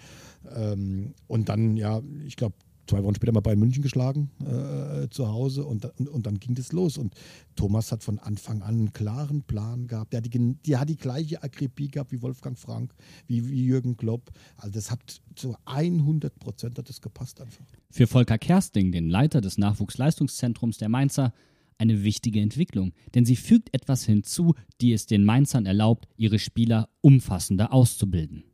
Ähm, und dann, ja, ich glaube, zwei Wochen später mal bei München geschlagen äh, zu Hause und, und, und, dann ging das los. Und Thomas hat von Anfang an einen klaren Plan gehabt. Der hat die, die, hat die gleiche Akribie gehabt wie Wolfgang Frank, wie, wie Jürgen Klopp. Also das hat zu 100 Prozent hat das gepasst einfach. Für Volker Kersting, den Leiter des Nachwuchsleistungszentrums der Mainzer, eine wichtige Entwicklung, denn sie fügt etwas hinzu, die es den Mainzern erlaubt, ihre Spieler umfassender auszubilden.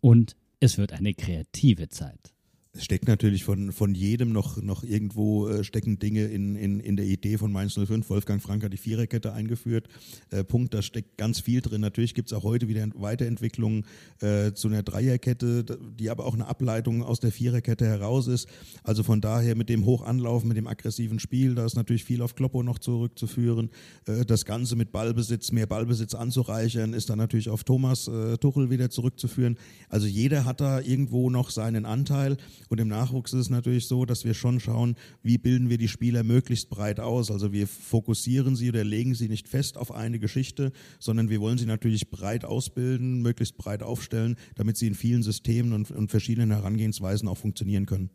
Und es wird eine kreative Zeit es steckt natürlich von, von jedem noch, noch irgendwo äh, stecken Dinge in, in, in der Idee von Mainz 05. Wolfgang Frank hat die Viererkette eingeführt. Äh, Punkt, da steckt ganz viel drin. Natürlich gibt es auch heute wieder Weiterentwicklungen äh, zu einer Dreierkette, die aber auch eine Ableitung aus der Viererkette heraus ist. Also von daher mit dem Hochanlaufen, mit dem aggressiven Spiel, da ist natürlich viel auf Kloppo noch zurückzuführen. Äh, das Ganze mit Ballbesitz, mehr Ballbesitz anzureichern, ist dann natürlich auf Thomas äh, Tuchel wieder zurückzuführen. Also jeder hat da irgendwo noch seinen Anteil. Und im Nachwuchs ist es natürlich so, dass wir schon schauen, wie bilden wir die Spieler möglichst breit aus. Also wir fokussieren sie oder legen sie nicht fest auf eine Geschichte, sondern wir wollen sie natürlich breit ausbilden, möglichst breit aufstellen, damit sie in vielen Systemen und, und verschiedenen Herangehensweisen auch funktionieren können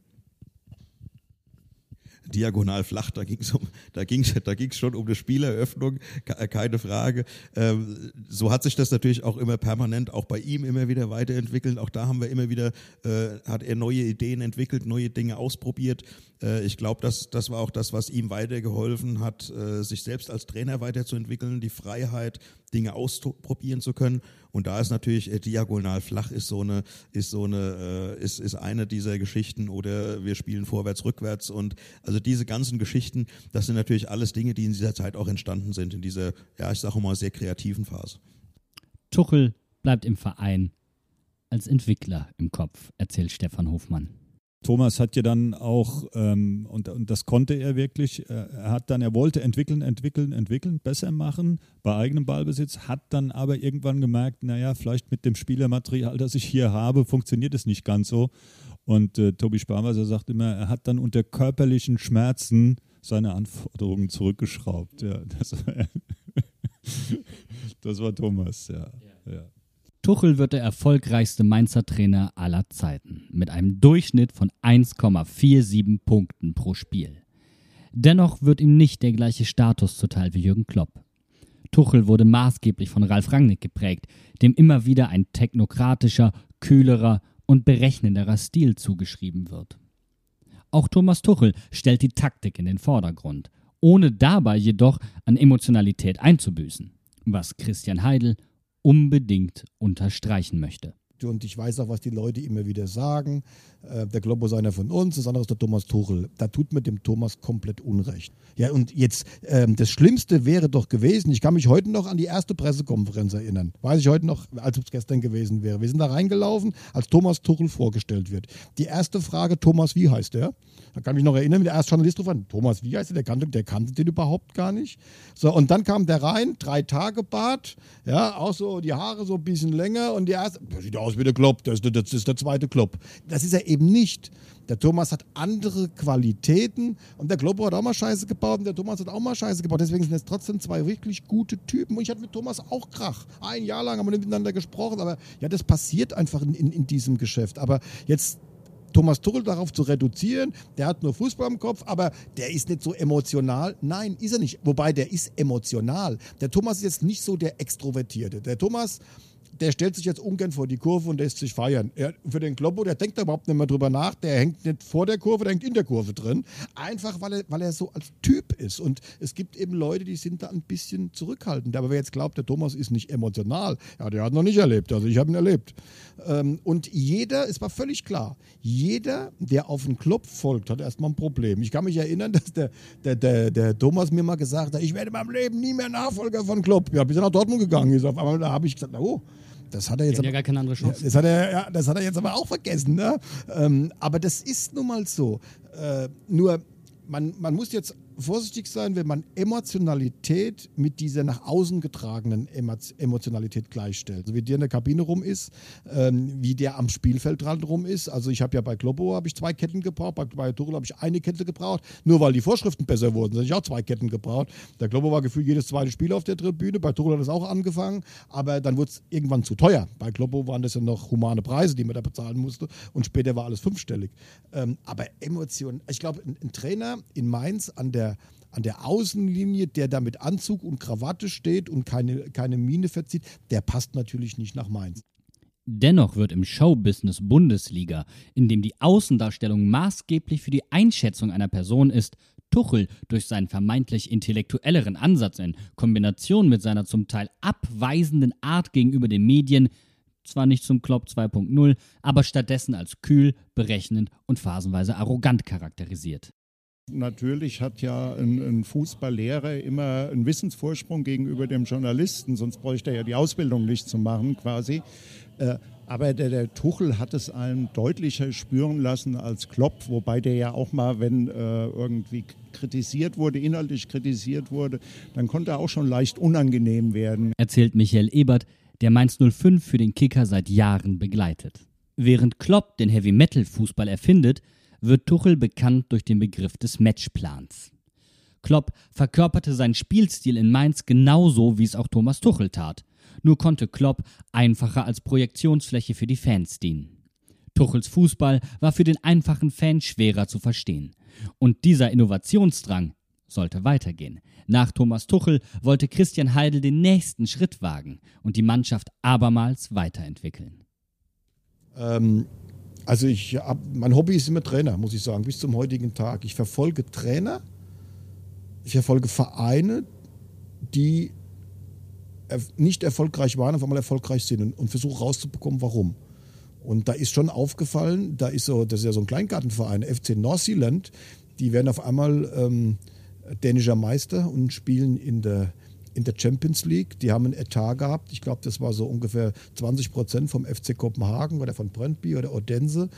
diagonal flach, da ging es um, da ging's, da ging's schon um eine Spieleröffnung, keine Frage. Ähm, so hat sich das natürlich auch immer permanent, auch bei ihm immer wieder weiterentwickelt. Auch da haben wir immer wieder, äh, hat er neue Ideen entwickelt, neue Dinge ausprobiert. Äh, ich glaube, das, das war auch das, was ihm weitergeholfen hat, äh, sich selbst als Trainer weiterzuentwickeln, die Freiheit, Dinge ausprobieren zu können. Und da ist natürlich äh, diagonal flach ist so eine ist so eine äh, ist ist eine dieser Geschichten oder wir spielen vorwärts rückwärts und also diese ganzen Geschichten, das sind natürlich alles Dinge, die in dieser Zeit auch entstanden sind in dieser ja ich sage mal sehr kreativen Phase. Tuchel bleibt im Verein als Entwickler im Kopf, erzählt Stefan Hofmann. Thomas hat ja dann auch, ähm, und, und das konnte er wirklich, äh, er hat dann, er wollte entwickeln, entwickeln, entwickeln, besser machen bei eigenem Ballbesitz, hat dann aber irgendwann gemerkt, naja, vielleicht mit dem Spielermaterial, das ich hier habe, funktioniert es nicht ganz so. Und äh, Tobi Sparwasser sagt immer, er hat dann unter körperlichen Schmerzen seine Anforderungen zurückgeschraubt. Ja, das, war, das war Thomas, ja. ja. ja. Tuchel wird der erfolgreichste Mainzer Trainer aller Zeiten mit einem Durchschnitt von 1,47 Punkten pro Spiel. Dennoch wird ihm nicht der gleiche Status zuteil wie Jürgen Klopp. Tuchel wurde maßgeblich von Ralf Rangnick geprägt, dem immer wieder ein technokratischer, kühlerer und berechnenderer Stil zugeschrieben wird. Auch Thomas Tuchel stellt die Taktik in den Vordergrund, ohne dabei jedoch an Emotionalität einzubüßen, was Christian Heidel unbedingt unterstreichen möchte. Und ich weiß auch, was die Leute immer wieder sagen. Äh, der Globo ist einer von uns, das andere ist der Thomas Tuchel. Da tut mir dem Thomas komplett Unrecht. Ja, und jetzt, ähm, das Schlimmste wäre doch gewesen, ich kann mich heute noch an die erste Pressekonferenz erinnern. Weiß ich heute noch, als es gestern gewesen wäre. Wir sind da reingelaufen, als Thomas Tuchel vorgestellt wird. Die erste Frage, Thomas, wie heißt der? Da kann ich mich noch erinnern, wie der erste Journalist drauf an, Thomas, wie heißt der? Der kannte, der kannte den überhaupt gar nicht. So, und dann kam der rein, drei Tage Bart, ja, auch so die Haare so ein bisschen länger und die erste, der sieht aus wie der Klopp, das, das ist der zweite Klopp. Das ist er eben nicht. Der Thomas hat andere Qualitäten und der Globo hat auch mal Scheiße gebaut und der Thomas hat auch mal Scheiße gebaut. Deswegen sind es trotzdem zwei wirklich gute Typen. Und ich hatte mit Thomas auch Krach. Ein Jahr lang haben wir miteinander gesprochen, aber ja, das passiert einfach in, in, in diesem Geschäft. Aber jetzt Thomas Tuchel darauf zu reduzieren, der hat nur Fußball im Kopf, aber der ist nicht so emotional. Nein, ist er nicht. Wobei, der ist emotional. Der Thomas ist jetzt nicht so der Extrovertierte. Der Thomas der stellt sich jetzt ungern vor die Kurve und lässt sich feiern. Er, für den Kloppo, der denkt da überhaupt nicht mehr drüber nach, der hängt nicht vor der Kurve, der hängt in der Kurve drin. Einfach, weil er, weil er so als Typ ist. Und es gibt eben Leute, die sind da ein bisschen zurückhaltend. Aber wer jetzt glaubt, der Thomas ist nicht emotional, ja, der hat noch nicht erlebt. Also ich habe ihn erlebt. Ähm, und jeder, es war völlig klar, jeder, der auf den Klopp folgt, hat erstmal ein Problem. Ich kann mich erinnern, dass der, der, der, der Thomas mir mal gesagt hat, ich werde in meinem Leben nie mehr Nachfolger von Klopp. Ja, bis er nach Dortmund gegangen ist. Auf einmal habe ich gesagt, oh, das hat er jetzt. ja gar keine andere Chance. Das hat er, ja, das hat er jetzt aber auch vergessen. Ne? Ähm, aber das ist nun mal so. Äh, nur, man, man muss jetzt vorsichtig sein, wenn man Emotionalität mit dieser nach außen getragenen Emotionalität gleichstellt. Also wie der in der Kabine rum ist, ähm, wie der am Spielfeldrand rum ist. Also ich habe ja bei Globo habe ich zwei Ketten gebraucht, bei, bei Tuchel habe ich eine Kette gebraucht, nur weil die Vorschriften besser wurden, habe ich auch zwei Ketten gebraucht. Der Globo war gefühlt jedes zweite Spiel auf der Tribüne, bei Tuchel hat es auch angefangen, aber dann wurde es irgendwann zu teuer. Bei Globo waren das ja noch humane Preise, die man da bezahlen musste und später war alles fünfstellig. Ähm, aber Emotionen, ich glaube, ein, ein Trainer in Mainz an der an der Außenlinie, der da mit Anzug und Krawatte steht und keine, keine Miene verzieht, der passt natürlich nicht nach Mainz. Dennoch wird im Showbusiness Bundesliga, in dem die Außendarstellung maßgeblich für die Einschätzung einer Person ist, Tuchel durch seinen vermeintlich intellektuelleren Ansatz in Kombination mit seiner zum Teil abweisenden Art gegenüber den Medien zwar nicht zum Klopp 2.0, aber stattdessen als kühl, berechnend und phasenweise arrogant charakterisiert. Natürlich hat ja ein, ein, Fußballlehrer immer einen Wissensvorsprung gegenüber dem Journalisten, sonst bräuchte er ja die Ausbildung nicht zu machen quasi. Äh, aber der, der, Tuchel hat es einem deutlicher spüren lassen als Klopp, wobei der ja auch mal, wenn äh, irgendwie kritisiert wurde, inhaltlich kritisiert wurde, dann konnte er auch schon leicht unangenehm werden. Erzählt Michael Ebert, der Mainz 05 für den Kicker seit Jahren begleitet. Während Klopp den Heavy-Metal-Fußball erfindet, wird Tuchel bekannt durch den Begriff des Matchplans. Klopp verkörperte seinen Spielstil in Mainz genauso, wie es auch Thomas Tuchel tat. Nur konnte Klopp einfacher als Projektionsfläche für die Fans dienen. Tuchels Fußball war für den einfachen Fan schwerer zu verstehen. Und dieser Innovationsdrang sollte weitergehen. Nach Thomas Tuchel wollte Christian Heidel den nächsten Schritt wagen und die Mannschaft abermals weiterentwickeln. Ähm, also ich hab, mein Hobby ist immer Trainer, muss ich sagen, bis zum heutigen Tag. Ich verfolge Trainer, ich verfolge Vereine, die nicht erfolgreich waren, auf einmal erfolgreich sind und, und versuche rauszubekommen, warum. Und da ist schon aufgefallen, da ist so, das ist ja so ein Kleingartenverein, FC North die werden auf einmal ähm, dänischer Meister und spielen in der in der Champions League. Die haben einen Etat gehabt. Ich glaube, das war so ungefähr 20 Prozent vom FC Kopenhagen oder von Brøndby oder Odense.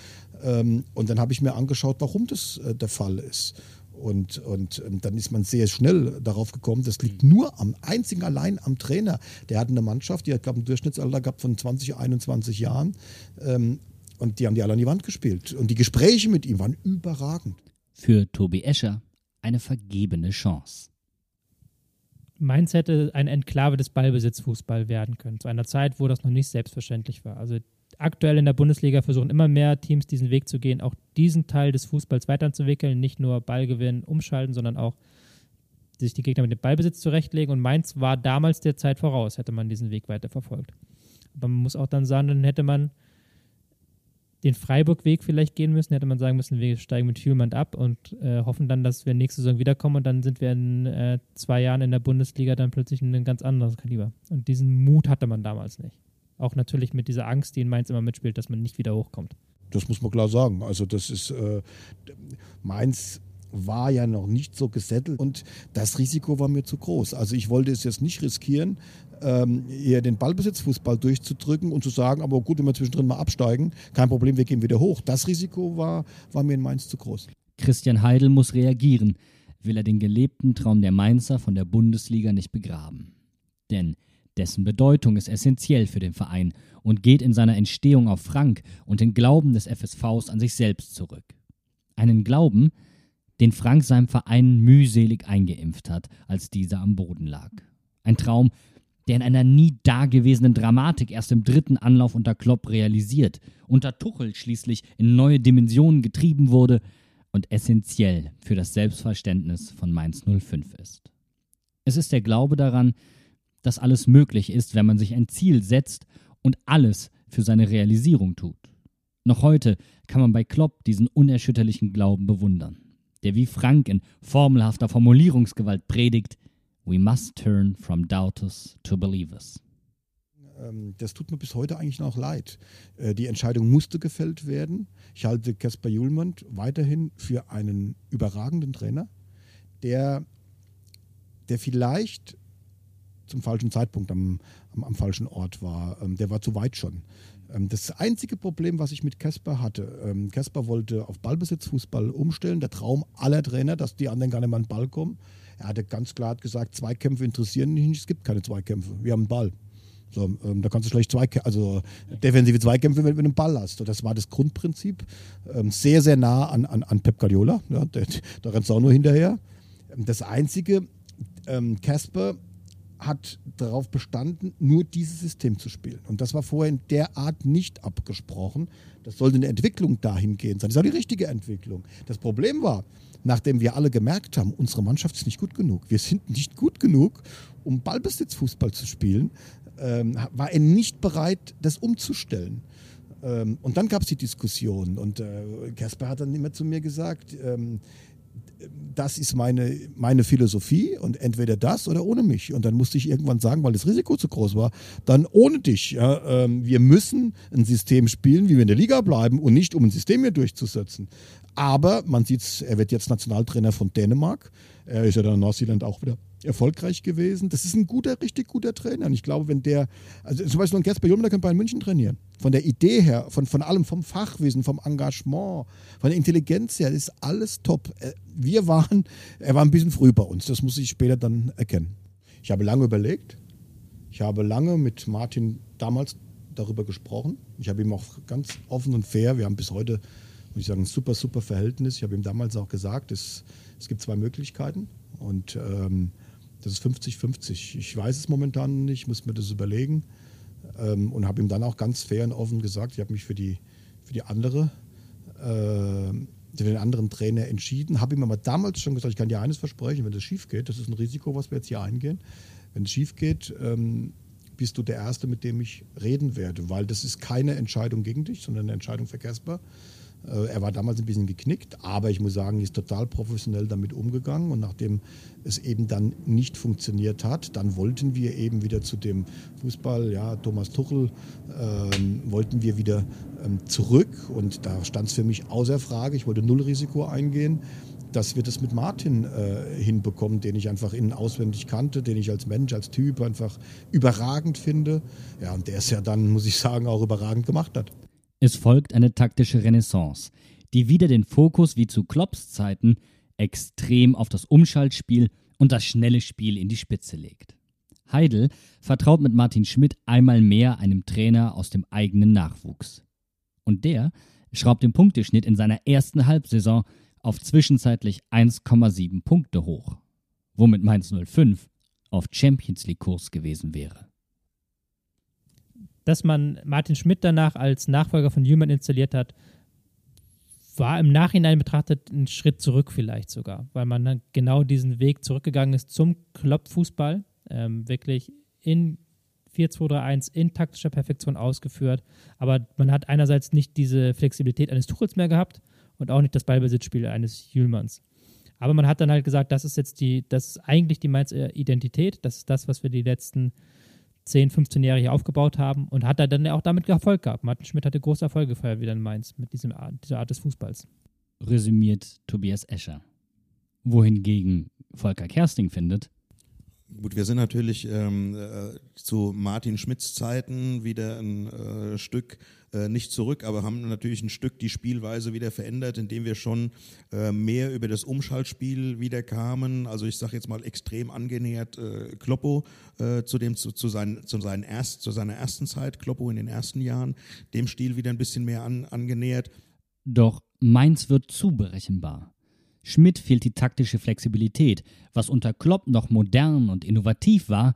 Ähm, und dann habe ich mir angeschaut, warum das äh, der Fall ist. Und, und ähm, dann ist man sehr schnell darauf gekommen, das liegt nur am einzigen allein am Trainer. Der hat eine Mannschaft, die hat, glaube ich, ein Durchschnittsalter gehabt von 20, 21 Jahren. Ähm, und die haben die alle an die Wand gespielt. Und die Gespräche mit ihm waren überragend. Für Tobi Escher eine vergebene Chance. Mainz hätte eine Enklave des Ballbesitzfußball werden können, zu einer Zeit, wo das noch nicht selbstverständlich war. Also aktuell in der Bundesliga versuchen immer mehr Teams diesen Weg zu gehen, auch diesen Teil des Fußballs weiterzuentwickeln, nicht nur Ballgewinn, umschalten, sondern auch sich die Gegner mit dem Ballbesitz zurechtlegen. Und Mainz war damals der Zeit voraus, hätte man diesen Weg weiter verfolgt. Aber man muss auch dann sagen, dann hätte man den Freiburg-Weg vielleicht gehen müssen, hätte man sagen müssen, wir steigen mit Hülmann ab und äh, hoffen dann, dass wir nächste Saison wiederkommen und dann sind wir in äh, zwei Jahren in der Bundesliga dann plötzlich ein ganz anderes Kaliber. Und diesen Mut hatte man damals nicht. Auch natürlich mit dieser Angst, die in Mainz immer mitspielt, dass man nicht wieder hochkommt. Das muss man klar sagen. Also das ist äh, Mainz war ja noch nicht so gesettelt und das Risiko war mir zu groß. Also ich wollte es jetzt nicht riskieren, ähm, eher den Ballbesitzfußball durchzudrücken und zu sagen, aber gut, wenn wir zwischendrin mal absteigen, kein Problem, wir gehen wieder hoch. Das Risiko war, war mir in Mainz zu groß. Christian Heidel muss reagieren, will er den gelebten Traum der Mainzer von der Bundesliga nicht begraben. Denn dessen Bedeutung ist essentiell für den Verein und geht in seiner Entstehung auf Frank und den Glauben des FSVs an sich selbst zurück. Einen Glauben, den Frank seinem Verein mühselig eingeimpft hat, als dieser am Boden lag. Ein Traum, der in einer nie dagewesenen Dramatik erst im dritten Anlauf unter Klopp realisiert, unter Tuchel schließlich in neue Dimensionen getrieben wurde und essentiell für das Selbstverständnis von Mainz 05 ist. Es ist der Glaube daran, dass alles möglich ist, wenn man sich ein Ziel setzt und alles für seine Realisierung tut. Noch heute kann man bei Klopp diesen unerschütterlichen Glauben bewundern, der wie Frank in formelhafter Formulierungsgewalt predigt, We must turn from doubters to believers. Ähm, das tut mir bis heute eigentlich noch leid. Äh, die Entscheidung musste gefällt werden. Ich halte Caspar Julmann weiterhin für einen überragenden Trainer, der, der vielleicht zum falschen Zeitpunkt am, am, am falschen Ort war. Ähm, der war zu weit schon. Ähm, das einzige Problem, was ich mit Casper hatte, Casper wollte auf Ballbesitzfußball umstellen. Der Traum aller Trainer, dass die anderen gar nicht mehr an den Ball kommen. Er hatte ganz klar gesagt, Zweikämpfe interessieren mich nicht, es gibt keine Zweikämpfe. Wir haben einen Ball. So, ähm, da kannst du schlecht Zweikämpfe, also defensive Zweikämpfe, wenn, du einen Ball hast. So, das war das Grundprinzip. Ähm, sehr, sehr nah an, an, an Pep Guardiola. Ja, der, da rennt es auch nur hinterher. Ähm, das Einzige, Casper ähm, hat darauf bestanden, nur dieses System zu spielen. Und das war vorher in der Art nicht abgesprochen. Das sollte eine Entwicklung dahingehend sein. Das auch die richtige Entwicklung. Das Problem war, nachdem wir alle gemerkt haben, unsere Mannschaft ist nicht gut genug. Wir sind nicht gut genug, um Ballbesitzfußball zu spielen, ähm, war er nicht bereit, das umzustellen. Ähm, und dann gab es die Diskussion und äh, Kasper hat dann immer zu mir gesagt, ähm, das ist meine, meine Philosophie und entweder das oder ohne mich. Und dann musste ich irgendwann sagen, weil das Risiko zu groß war, dann ohne dich. Ja, ähm, wir müssen ein System spielen, wie wir in der Liga bleiben und nicht, um ein System hier durchzusetzen. Aber man sieht, er wird jetzt Nationaltrainer von Dänemark. Er ist ja dann in Neuseeland auch wieder erfolgreich gewesen. Das ist ein guter, richtig guter Trainer. Und ich glaube, wenn der, also zum Beispiel ein Kasper Jung, der kann Bayern München trainieren. Von der Idee her, von, von allem, vom Fachwissen, vom Engagement, von der Intelligenz her, ist alles top. Äh, wir waren, er war ein bisschen früh bei uns. Das muss ich später dann erkennen. Ich habe lange überlegt. Ich habe lange mit Martin damals darüber gesprochen. Ich habe ihm auch ganz offen und fair, wir haben bis heute, muss ich sagen, ein super, super Verhältnis. Ich habe ihm damals auch gesagt, es, es gibt zwei Möglichkeiten und ähm, das ist 50-50. Ich weiß es momentan nicht, muss mir das überlegen ähm, und habe ihm dann auch ganz fair und offen gesagt, ich habe mich für die, für die andere äh, für den anderen Trainer entschieden, habe ihm aber damals schon gesagt, ich kann dir eines versprechen, wenn das schief geht, das ist ein Risiko, was wir jetzt hier eingehen, wenn es schief geht, ähm, bist du der Erste, mit dem ich reden werde, weil das ist keine Entscheidung gegen dich, sondern eine Entscheidung für Casper. Äh, er war damals ein bisschen geknickt, aber ich muss sagen, er ist total professionell damit umgegangen. Und nachdem es eben dann nicht funktioniert hat, dann wollten wir eben wieder zu dem Fußball, ja, Thomas Tuchel, ähm, wollten wir wieder ähm, zurück. Und da stand es für mich außer Frage, ich wollte null Risiko eingehen dass wir das mit Martin äh, hinbekommen, den ich einfach innen auswendig kannte, den ich als Mensch, als Typ einfach überragend finde. Ja, und der es ja dann, muss ich sagen, auch überragend gemacht hat. Es folgt eine taktische Renaissance, die wieder den Fokus wie zu Klopps Zeiten extrem auf das Umschaltspiel und das schnelle Spiel in die Spitze legt. Heidel vertraut mit Martin Schmidt einmal mehr einem Trainer aus dem eigenen Nachwuchs. Und der schraubt den Punkteschnitt in seiner ersten Halbsaison auf zwischenzeitlich 1,7 Punkte hoch, womit Mainz 05 auf Champions League Kurs gewesen wäre dass man Martin Schmidt danach als Nachfolger von Jümann installiert hat, war im Nachhinein betrachtet ein Schritt zurück vielleicht sogar, weil man dann genau diesen Weg zurückgegangen ist zum Klopp-Fußball, ähm, wirklich in 4-2-3-1 in taktischer Perfektion ausgeführt. Aber man hat einerseits nicht diese Flexibilität eines Tuchels mehr gehabt und auch nicht das Ballbesitzspiel eines Jühlmanns. Aber man hat dann halt gesagt, das ist jetzt die, das ist eigentlich die Mainzer Identität, das ist das, was wir die letzten 10, 15 Jahre hier aufgebaut haben und hat er dann auch damit Erfolg gehabt. Martin Schmidt hatte große Erfolge gefeiert wieder in Mainz mit diesem, dieser Art des Fußballs. Resümiert Tobias Escher. Wohingegen Volker Kersting findet, Gut, wir sind natürlich ähm, äh, zu Martin Schmidts Zeiten wieder ein äh, Stück äh, nicht zurück, aber haben natürlich ein Stück die Spielweise wieder verändert, indem wir schon äh, mehr über das Umschaltspiel wieder kamen. Also ich sage jetzt mal extrem angenähert äh, Kloppo äh, zu dem zu, zu, seinen, zu, seinen erst, zu seiner ersten Zeit, Kloppo in den ersten Jahren, dem Stil wieder ein bisschen mehr an, angenähert. Doch Mainz wird zu berechenbar. Schmidt fehlt die taktische Flexibilität. Was unter Klopp noch modern und innovativ war,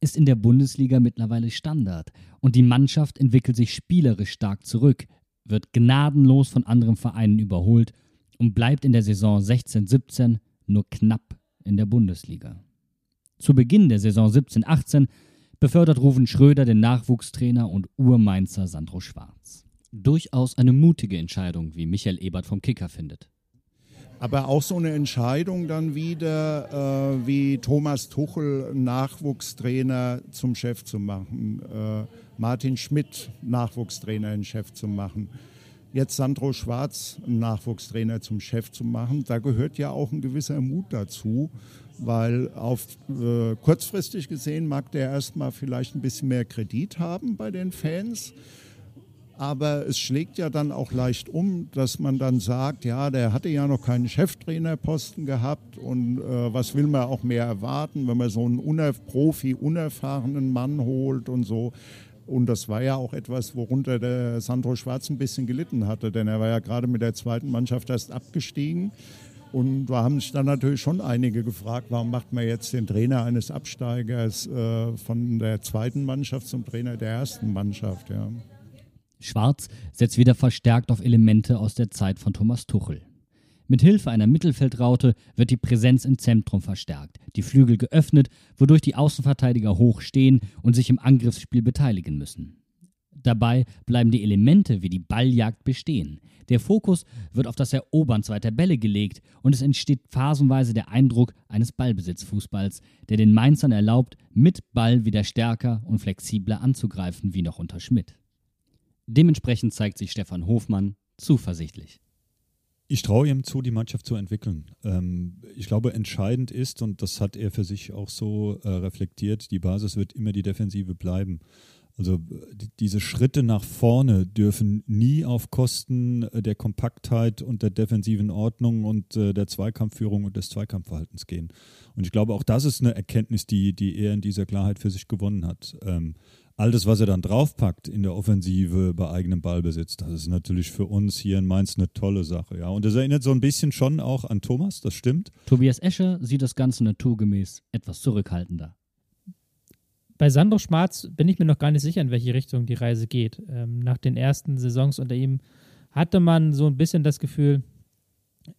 ist in der Bundesliga mittlerweile Standard. Und die Mannschaft entwickelt sich spielerisch stark zurück, wird gnadenlos von anderen Vereinen überholt und bleibt in der Saison 16-17 nur knapp in der Bundesliga. Zu Beginn der Saison 17-18 befördert Ruven Schröder den Nachwuchstrainer und Urmainzer Sandro Schwarz. Durchaus eine mutige Entscheidung, wie Michael Ebert vom Kicker findet. Aber auch so eine Entscheidung dann wieder, äh, wie Thomas Tuchel Nachwuchstrainer zum Chef zu machen, äh, Martin Schmidt Nachwuchstrainer in Chef zu machen, jetzt Sandro Schwarz Nachwuchstrainer zum Chef zu machen. Da gehört ja auch ein gewisser Mut dazu, weil auf äh, kurzfristig gesehen mag der erstmal vielleicht ein bisschen mehr Kredit haben bei den Fans aber es schlägt ja dann auch leicht um, dass man dann sagt, ja, der hatte ja noch keinen Cheftrainerposten gehabt und äh, was will man auch mehr erwarten, wenn man so einen unerf Profi, unerfahrenen Mann holt und so. Und das war ja auch etwas, worunter der Sandro Schwarz ein bisschen gelitten hatte, denn er war ja gerade mit der zweiten Mannschaft erst abgestiegen. Und da haben sich dann natürlich schon einige gefragt, warum macht man jetzt den Trainer eines Absteigers äh, von der zweiten Mannschaft zum Trainer der ersten Mannschaft. Ja. Schwarz setzt wieder verstärkt auf Elemente aus der Zeit von Thomas Tuchel. Mit Hilfe einer Mittelfeldraute wird die Präsenz im Zentrum verstärkt, die Flügel geöffnet, wodurch die Außenverteidiger hoch stehen und sich im Angriffsspiel beteiligen müssen. Dabei bleiben die Elemente wie die Balljagd bestehen. Der Fokus wird auf das Erobern zweiter Bälle gelegt und es entsteht phasenweise der Eindruck eines Ballbesitzfußballs, der den Mainzern erlaubt, mit Ball wieder stärker und flexibler anzugreifen wie noch unter Schmidt. Dementsprechend zeigt sich Stefan Hofmann zuversichtlich. Ich traue ihm zu, die Mannschaft zu entwickeln. Ähm, ich glaube, entscheidend ist, und das hat er für sich auch so äh, reflektiert, die Basis wird immer die Defensive bleiben. Also die, diese Schritte nach vorne dürfen nie auf Kosten äh, der Kompaktheit und der defensiven Ordnung und äh, der Zweikampfführung und des Zweikampfverhaltens gehen. Und ich glaube, auch das ist eine Erkenntnis, die, die er in dieser Klarheit für sich gewonnen hat. All das, was er dann draufpackt in der Offensive bei eigenem Ballbesitz, das ist natürlich für uns hier in Mainz eine tolle Sache. Ja. Und das erinnert so ein bisschen schon auch an Thomas, das stimmt. Tobias Escher sieht das Ganze naturgemäß etwas zurückhaltender. Bei Sandro Schmarz bin ich mir noch gar nicht sicher, in welche Richtung die Reise geht. Ähm, nach den ersten Saisons unter ihm hatte man so ein bisschen das Gefühl,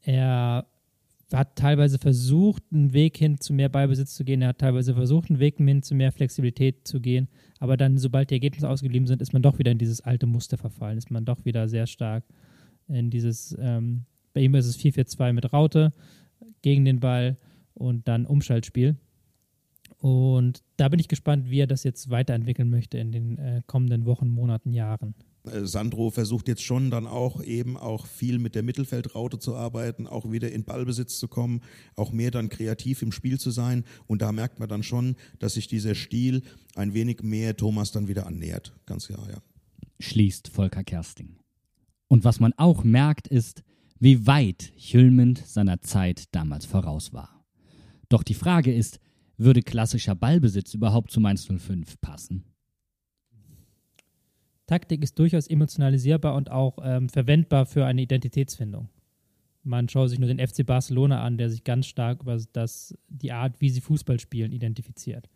er hat teilweise versucht, einen Weg hin zu mehr Ballbesitz zu gehen. Er hat teilweise versucht, einen Weg hin zu mehr Flexibilität zu gehen. Aber dann, sobald die Ergebnisse ausgeblieben sind, ist man doch wieder in dieses alte Muster verfallen. Ist man doch wieder sehr stark in dieses, ähm, bei ihm ist es 4-4-2 mit Raute gegen den Ball und dann Umschaltspiel. Und da bin ich gespannt, wie er das jetzt weiterentwickeln möchte in den äh, kommenden Wochen, Monaten, Jahren. Äh, Sandro versucht jetzt schon dann auch eben auch viel mit der Mittelfeldraute zu arbeiten, auch wieder in Ballbesitz zu kommen, auch mehr dann kreativ im Spiel zu sein. Und da merkt man dann schon, dass sich dieser Stil ein wenig mehr Thomas dann wieder annähert. Ganz klar, ja. Schließt Volker Kersting. Und was man auch merkt, ist, wie weit Chülmend seiner Zeit damals voraus war. Doch die Frage ist, würde klassischer Ballbesitz überhaupt zu Mainz 05 passen? Taktik ist durchaus emotionalisierbar und auch ähm, verwendbar für eine Identitätsfindung. Man schaut sich nur den FC Barcelona an, der sich ganz stark über das, die Art, wie sie Fußball spielen, identifiziert.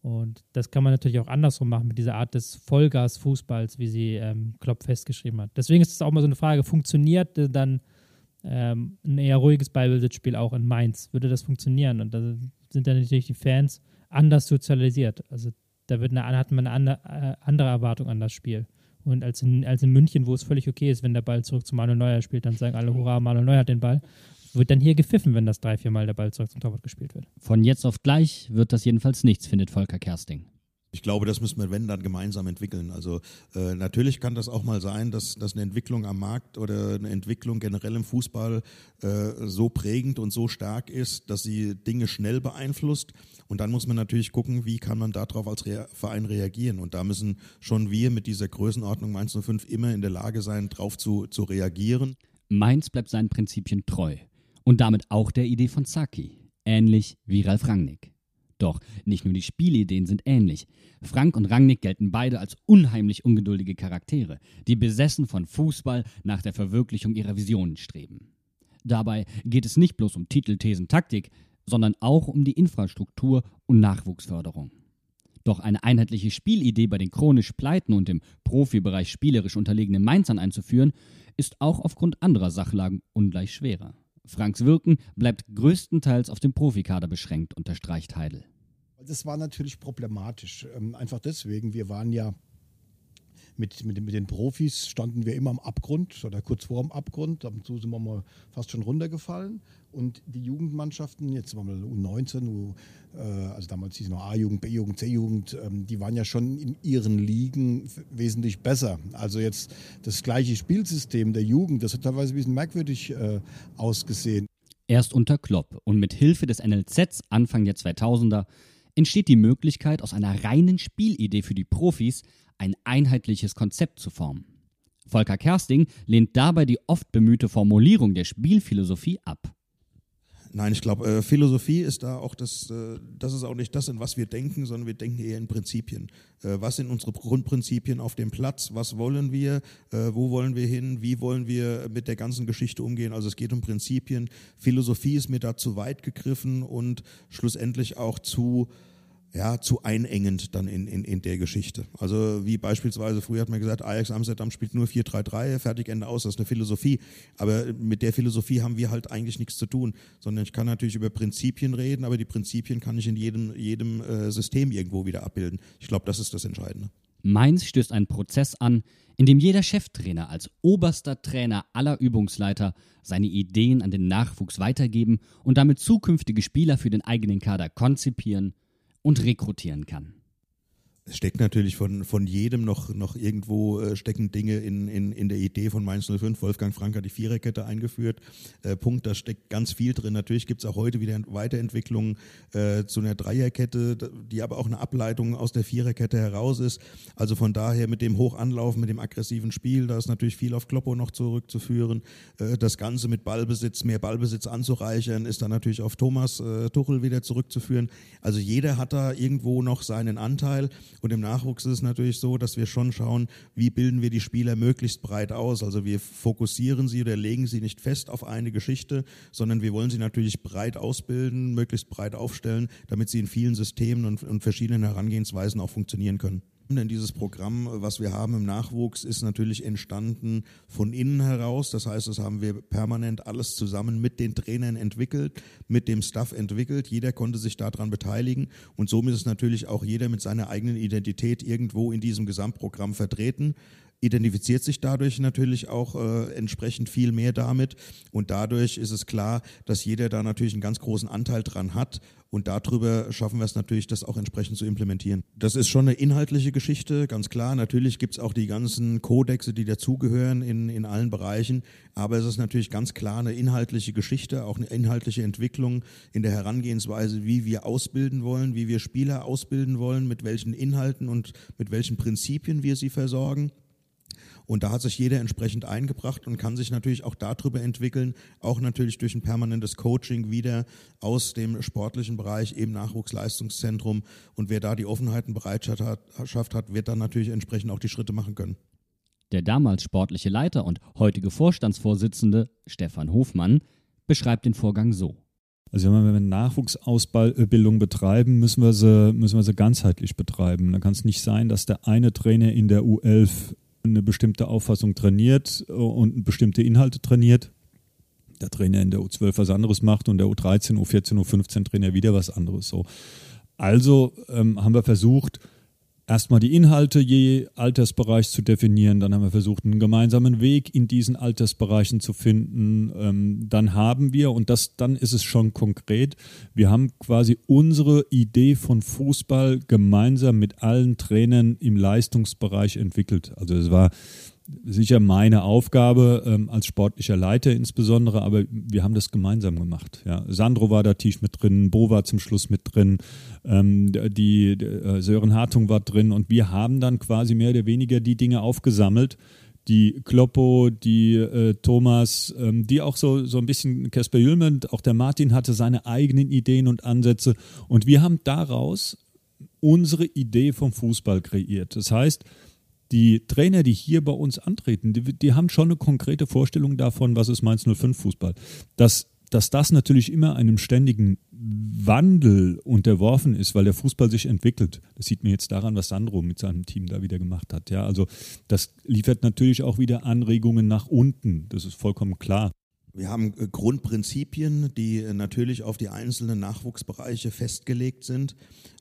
Und das kann man natürlich auch andersrum machen mit dieser Art des Vollgas-Fußballs, wie sie ähm, Klopp festgeschrieben hat. Deswegen ist es auch mal so eine Frage, funktioniert dann ähm, ein eher ruhiges Ballbesitzspiel auch in Mainz? Würde das funktionieren? Und da sind dann natürlich die Fans anders sozialisiert. Also da wird eine, hat man eine äh, andere Erwartung an das Spiel. Und als in, als in München, wo es völlig okay ist, wenn der Ball zurück zu Manuel Neuer spielt, dann sagen alle, hurra, Manuel Neuer hat den Ball. Wird dann hier gepfiffen, wenn das drei, vier Mal der Ball zurück zum Torwart gespielt wird. Von jetzt auf gleich wird das jedenfalls nichts, findet Volker Kersting. Ich glaube, das müssen wir, wenn, dann gemeinsam entwickeln. Also äh, natürlich kann das auch mal sein, dass, dass eine Entwicklung am Markt oder eine Entwicklung generell im Fußball äh, so prägend und so stark ist, dass sie Dinge schnell beeinflusst. Und dann muss man natürlich gucken, wie kann man darauf als Re Verein reagieren. Und da müssen schon wir mit dieser Größenordnung Mainz 05 immer in der Lage sein, darauf zu, zu reagieren. Mainz bleibt seinen Prinzipien treu. Und damit auch der Idee von Saki. Ähnlich wie Ralf Rangnick. Doch nicht nur die Spielideen sind ähnlich. Frank und Rangnick gelten beide als unheimlich ungeduldige Charaktere, die besessen von Fußball nach der Verwirklichung ihrer Visionen streben. Dabei geht es nicht bloß um Titel, Thesen, Taktik, sondern auch um die Infrastruktur und Nachwuchsförderung. Doch eine einheitliche Spielidee bei den chronisch Pleiten und im Profibereich spielerisch unterlegenen Mainzern einzuführen, ist auch aufgrund anderer Sachlagen ungleich schwerer. Franks Wirken bleibt größtenteils auf den Profikader beschränkt, unterstreicht Heidel. Das war natürlich problematisch. Ähm, einfach deswegen, wir waren ja mit, mit, mit den Profis standen wir immer am Abgrund oder kurz vor dem Abgrund. Ab und zu sind wir mal fast schon runtergefallen. Und die Jugendmannschaften, jetzt waren wir U19, U, äh, also damals hieß es noch A-Jugend, B-Jugend, C-Jugend, ähm, die waren ja schon in ihren Ligen wesentlich besser. Also jetzt das gleiche Spielsystem der Jugend, das hat teilweise ein bisschen merkwürdig äh, ausgesehen. Erst unter Klopp und mit Hilfe des NLZs Anfang der 2000er entsteht die Möglichkeit, aus einer reinen Spielidee für die Profis ein einheitliches Konzept zu formen. Volker Kersting lehnt dabei die oft bemühte Formulierung der Spielphilosophie ab. Nein, ich glaube, äh, Philosophie ist da auch das, äh, das ist auch nicht das, in was wir denken, sondern wir denken eher in Prinzipien. Äh, was sind unsere Grundprinzipien auf dem Platz? Was wollen wir? Äh, wo wollen wir hin? Wie wollen wir mit der ganzen Geschichte umgehen? Also es geht um Prinzipien. Philosophie ist mir da zu weit gegriffen und schlussendlich auch zu ja, zu einengend dann in, in, in der Geschichte. Also wie beispielsweise, früher hat man gesagt, Ajax Amsterdam spielt nur 4-3-3, fertig, Ende aus, das ist eine Philosophie. Aber mit der Philosophie haben wir halt eigentlich nichts zu tun, sondern ich kann natürlich über Prinzipien reden, aber die Prinzipien kann ich in jedem, jedem äh, System irgendwo wieder abbilden. Ich glaube, das ist das Entscheidende. Mainz stößt einen Prozess an, in dem jeder Cheftrainer als oberster Trainer aller Übungsleiter seine Ideen an den Nachwuchs weitergeben und damit zukünftige Spieler für den eigenen Kader konzipieren und rekrutieren kann. Es steckt natürlich von, von jedem noch, noch irgendwo äh, stecken Dinge in, in, in der Idee von Mainz 05. Wolfgang Frank hat die Viererkette eingeführt. Äh, Punkt, da steckt ganz viel drin. Natürlich gibt es auch heute wieder Weiterentwicklungen äh, zu einer Dreierkette, die aber auch eine Ableitung aus der Viererkette heraus ist. Also von daher mit dem Hochanlaufen, mit dem aggressiven Spiel, da ist natürlich viel auf Kloppo noch zurückzuführen. Äh, das Ganze mit Ballbesitz, mehr Ballbesitz anzureichern, ist dann natürlich auf Thomas äh, Tuchel wieder zurückzuführen. Also jeder hat da irgendwo noch seinen Anteil. Und im Nachwuchs ist es natürlich so, dass wir schon schauen, wie bilden wir die Spieler möglichst breit aus. Also wir fokussieren sie oder legen sie nicht fest auf eine Geschichte, sondern wir wollen sie natürlich breit ausbilden, möglichst breit aufstellen, damit sie in vielen Systemen und, und verschiedenen Herangehensweisen auch funktionieren können. Denn dieses Programm, was wir haben im Nachwuchs, ist natürlich entstanden von innen heraus. Das heißt, das haben wir permanent alles zusammen mit den Trainern entwickelt, mit dem Staff entwickelt. Jeder konnte sich daran beteiligen und somit ist natürlich auch jeder mit seiner eigenen Identität irgendwo in diesem Gesamtprogramm vertreten identifiziert sich dadurch natürlich auch äh, entsprechend viel mehr damit. Und dadurch ist es klar, dass jeder da natürlich einen ganz großen Anteil dran hat. Und darüber schaffen wir es natürlich, das auch entsprechend zu implementieren. Das ist schon eine inhaltliche Geschichte, ganz klar. Natürlich gibt es auch die ganzen Kodexe, die dazugehören in, in allen Bereichen. Aber es ist natürlich ganz klar eine inhaltliche Geschichte, auch eine inhaltliche Entwicklung in der Herangehensweise, wie wir ausbilden wollen, wie wir Spieler ausbilden wollen, mit welchen Inhalten und mit welchen Prinzipien wir sie versorgen. Und da hat sich jeder entsprechend eingebracht und kann sich natürlich auch darüber entwickeln, auch natürlich durch ein permanentes Coaching wieder aus dem sportlichen Bereich, eben Nachwuchsleistungszentrum. Und wer da die Offenheit und Bereitschaft hat, hat, wird dann natürlich entsprechend auch die Schritte machen können. Der damals sportliche Leiter und heutige Vorstandsvorsitzende Stefan Hofmann beschreibt den Vorgang so. Also wenn wir Nachwuchsausbildung betreiben, müssen wir, sie, müssen wir sie ganzheitlich betreiben. Da kann es nicht sein, dass der eine Trainer in der U11 eine bestimmte Auffassung trainiert äh, und bestimmte Inhalte trainiert. Der Trainer in der U12 was anderes macht und der U13, U14, U15 Trainer wieder was anderes. So. Also ähm, haben wir versucht, erstmal die Inhalte je Altersbereich zu definieren. Dann haben wir versucht, einen gemeinsamen Weg in diesen Altersbereichen zu finden. Ähm, dann haben wir, und das, dann ist es schon konkret, wir haben quasi unsere Idee von Fußball gemeinsam mit allen Trainern im Leistungsbereich entwickelt. Also es war sicher meine Aufgabe ähm, als sportlicher Leiter insbesondere, aber wir haben das gemeinsam gemacht. Ja. Sandro war da tief mit drin, Bo war zum Schluss mit drin, ähm, die, äh, Sören Hartung war drin und wir haben dann quasi mehr oder weniger die Dinge aufgesammelt, die Kloppo, die äh, Thomas, ähm, die auch so, so ein bisschen Casper Jüllmann, auch der Martin hatte seine eigenen Ideen und Ansätze und wir haben daraus unsere Idee vom Fußball kreiert. Das heißt, die Trainer, die hier bei uns antreten, die, die haben schon eine konkrete Vorstellung davon, was ist Mainz 05 Fußball. Dass, dass das natürlich immer einem ständigen Wandel unterworfen ist, weil der Fußball sich entwickelt. Das sieht man jetzt daran, was Sandro mit seinem Team da wieder gemacht hat. Ja, also das liefert natürlich auch wieder Anregungen nach unten. Das ist vollkommen klar. Wir haben äh, Grundprinzipien, die äh, natürlich auf die einzelnen Nachwuchsbereiche festgelegt sind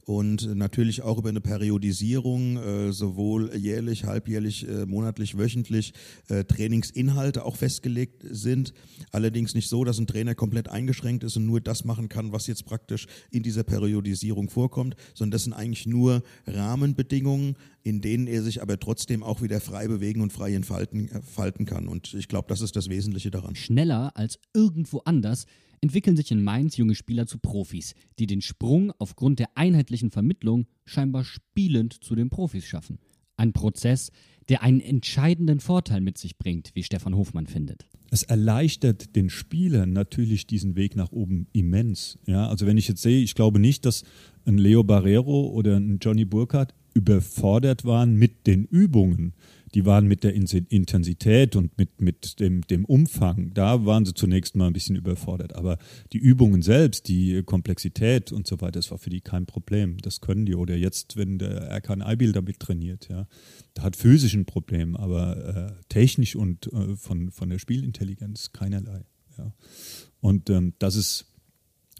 und natürlich auch über eine Periodisierung, äh, sowohl jährlich, halbjährlich, äh, monatlich, wöchentlich äh, Trainingsinhalte auch festgelegt sind. Allerdings nicht so, dass ein Trainer komplett eingeschränkt ist und nur das machen kann, was jetzt praktisch in dieser Periodisierung vorkommt, sondern das sind eigentlich nur Rahmenbedingungen, in denen er sich aber trotzdem auch wieder frei bewegen und frei entfalten, entfalten kann. Und ich glaube, das ist das Wesentliche daran. Schneller als irgendwo anders entwickeln sich in Mainz junge Spieler zu Profis, die den Sprung aufgrund der einheitlichen Vermittlung scheinbar spielend zu den Profis schaffen. Ein Prozess, der einen entscheidenden Vorteil mit sich bringt, wie Stefan Hofmann findet. Es erleichtert den Spielern natürlich diesen Weg nach oben immens. Ja, also wenn ich jetzt sehe, ich glaube nicht, dass ein Leo Barrero oder ein Johnny Burkhardt überfordert waren mit den Übungen die waren mit der Intensität und mit, mit dem, dem Umfang, da waren sie zunächst mal ein bisschen überfordert. Aber die Übungen selbst, die Komplexität und so weiter, das war für die kein Problem. Das können die. Oder jetzt, wenn der Erkan Eibil damit trainiert, ja, da hat physisch ein Problem, aber äh, technisch und äh, von, von der Spielintelligenz keinerlei. Ja. Und ähm, das ist,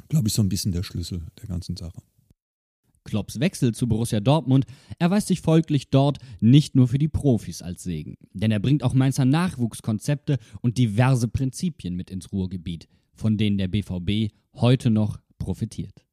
glaube ich, so ein bisschen der Schlüssel der ganzen Sache. Klopps Wechsel zu Borussia Dortmund erweist sich folglich dort nicht nur für die Profis als Segen, denn er bringt auch Mainzer Nachwuchskonzepte und diverse Prinzipien mit ins Ruhrgebiet, von denen der BVB heute noch profitiert.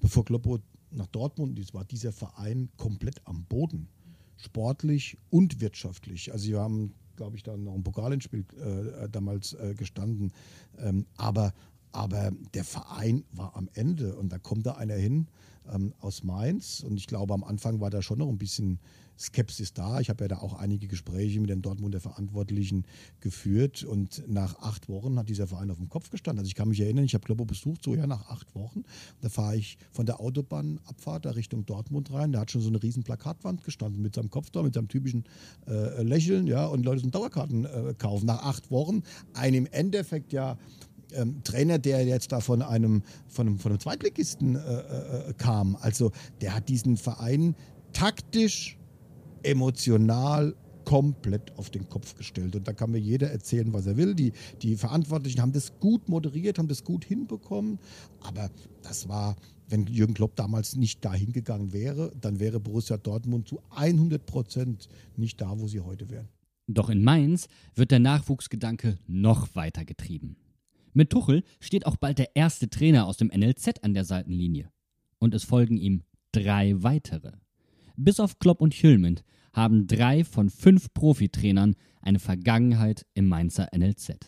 Bevor Kloppo nach Dortmund ist, war dieser Verein komplett am Boden, sportlich und wirtschaftlich. Also wir haben, glaube ich, da noch ein Pokalendspiel äh, damals äh, gestanden, ähm, aber Aber der Verein war am Ende und da kommt da einer hin ähm, aus Mainz und ich glaube, am Anfang war da schon noch ein bisschen Skepsis da. Ich habe ja da auch einige Gespräche mit den Dortmunder Verantwortlichen geführt und nach acht Wochen hat dieser Verein auf dem Kopf gestanden. Also ich kann mich erinnern, ich habe Kloppo besucht, so ja nach acht Wochen. Da fahre ich von der Autobahnabfahrt da Richtung Dortmund rein. Da hat schon so eine riesen Plakatwand gestanden mit seinem Kopf da, mit seinem typischen äh, Lächeln, ja, und Leute sind Dauerkarten äh, kaufen. Nach acht Wochen, ein im Endeffekt ja ähm, Trainer, der jetzt da von einem, von einem, von einem Zweitligisten äh, äh, kam. Also der hat diesen Verein taktisch emotional komplett auf den Kopf gestellt. Und da kann mir jeder erzählen, was er will. Die, die Verantwortlichen haben das gut moderiert, haben das gut hinbekommen. Aber das war, wenn Jürgen Klopp damals nicht dahin gegangen wäre, dann wäre Borussia Dortmund zu 100 Prozent nicht da, wo sie heute wären. Doch in Mainz wird der Nachwuchsgedanke noch weiter getrieben. Mit Tuchel steht auch bald der erste Trainer aus dem NLZ an der Seitenlinie. Und es folgen ihm drei weitere. Bis auf Klopp und Hülmend haben drei von fünf Profitrainern eine Vergangenheit im Mainzer NLZ.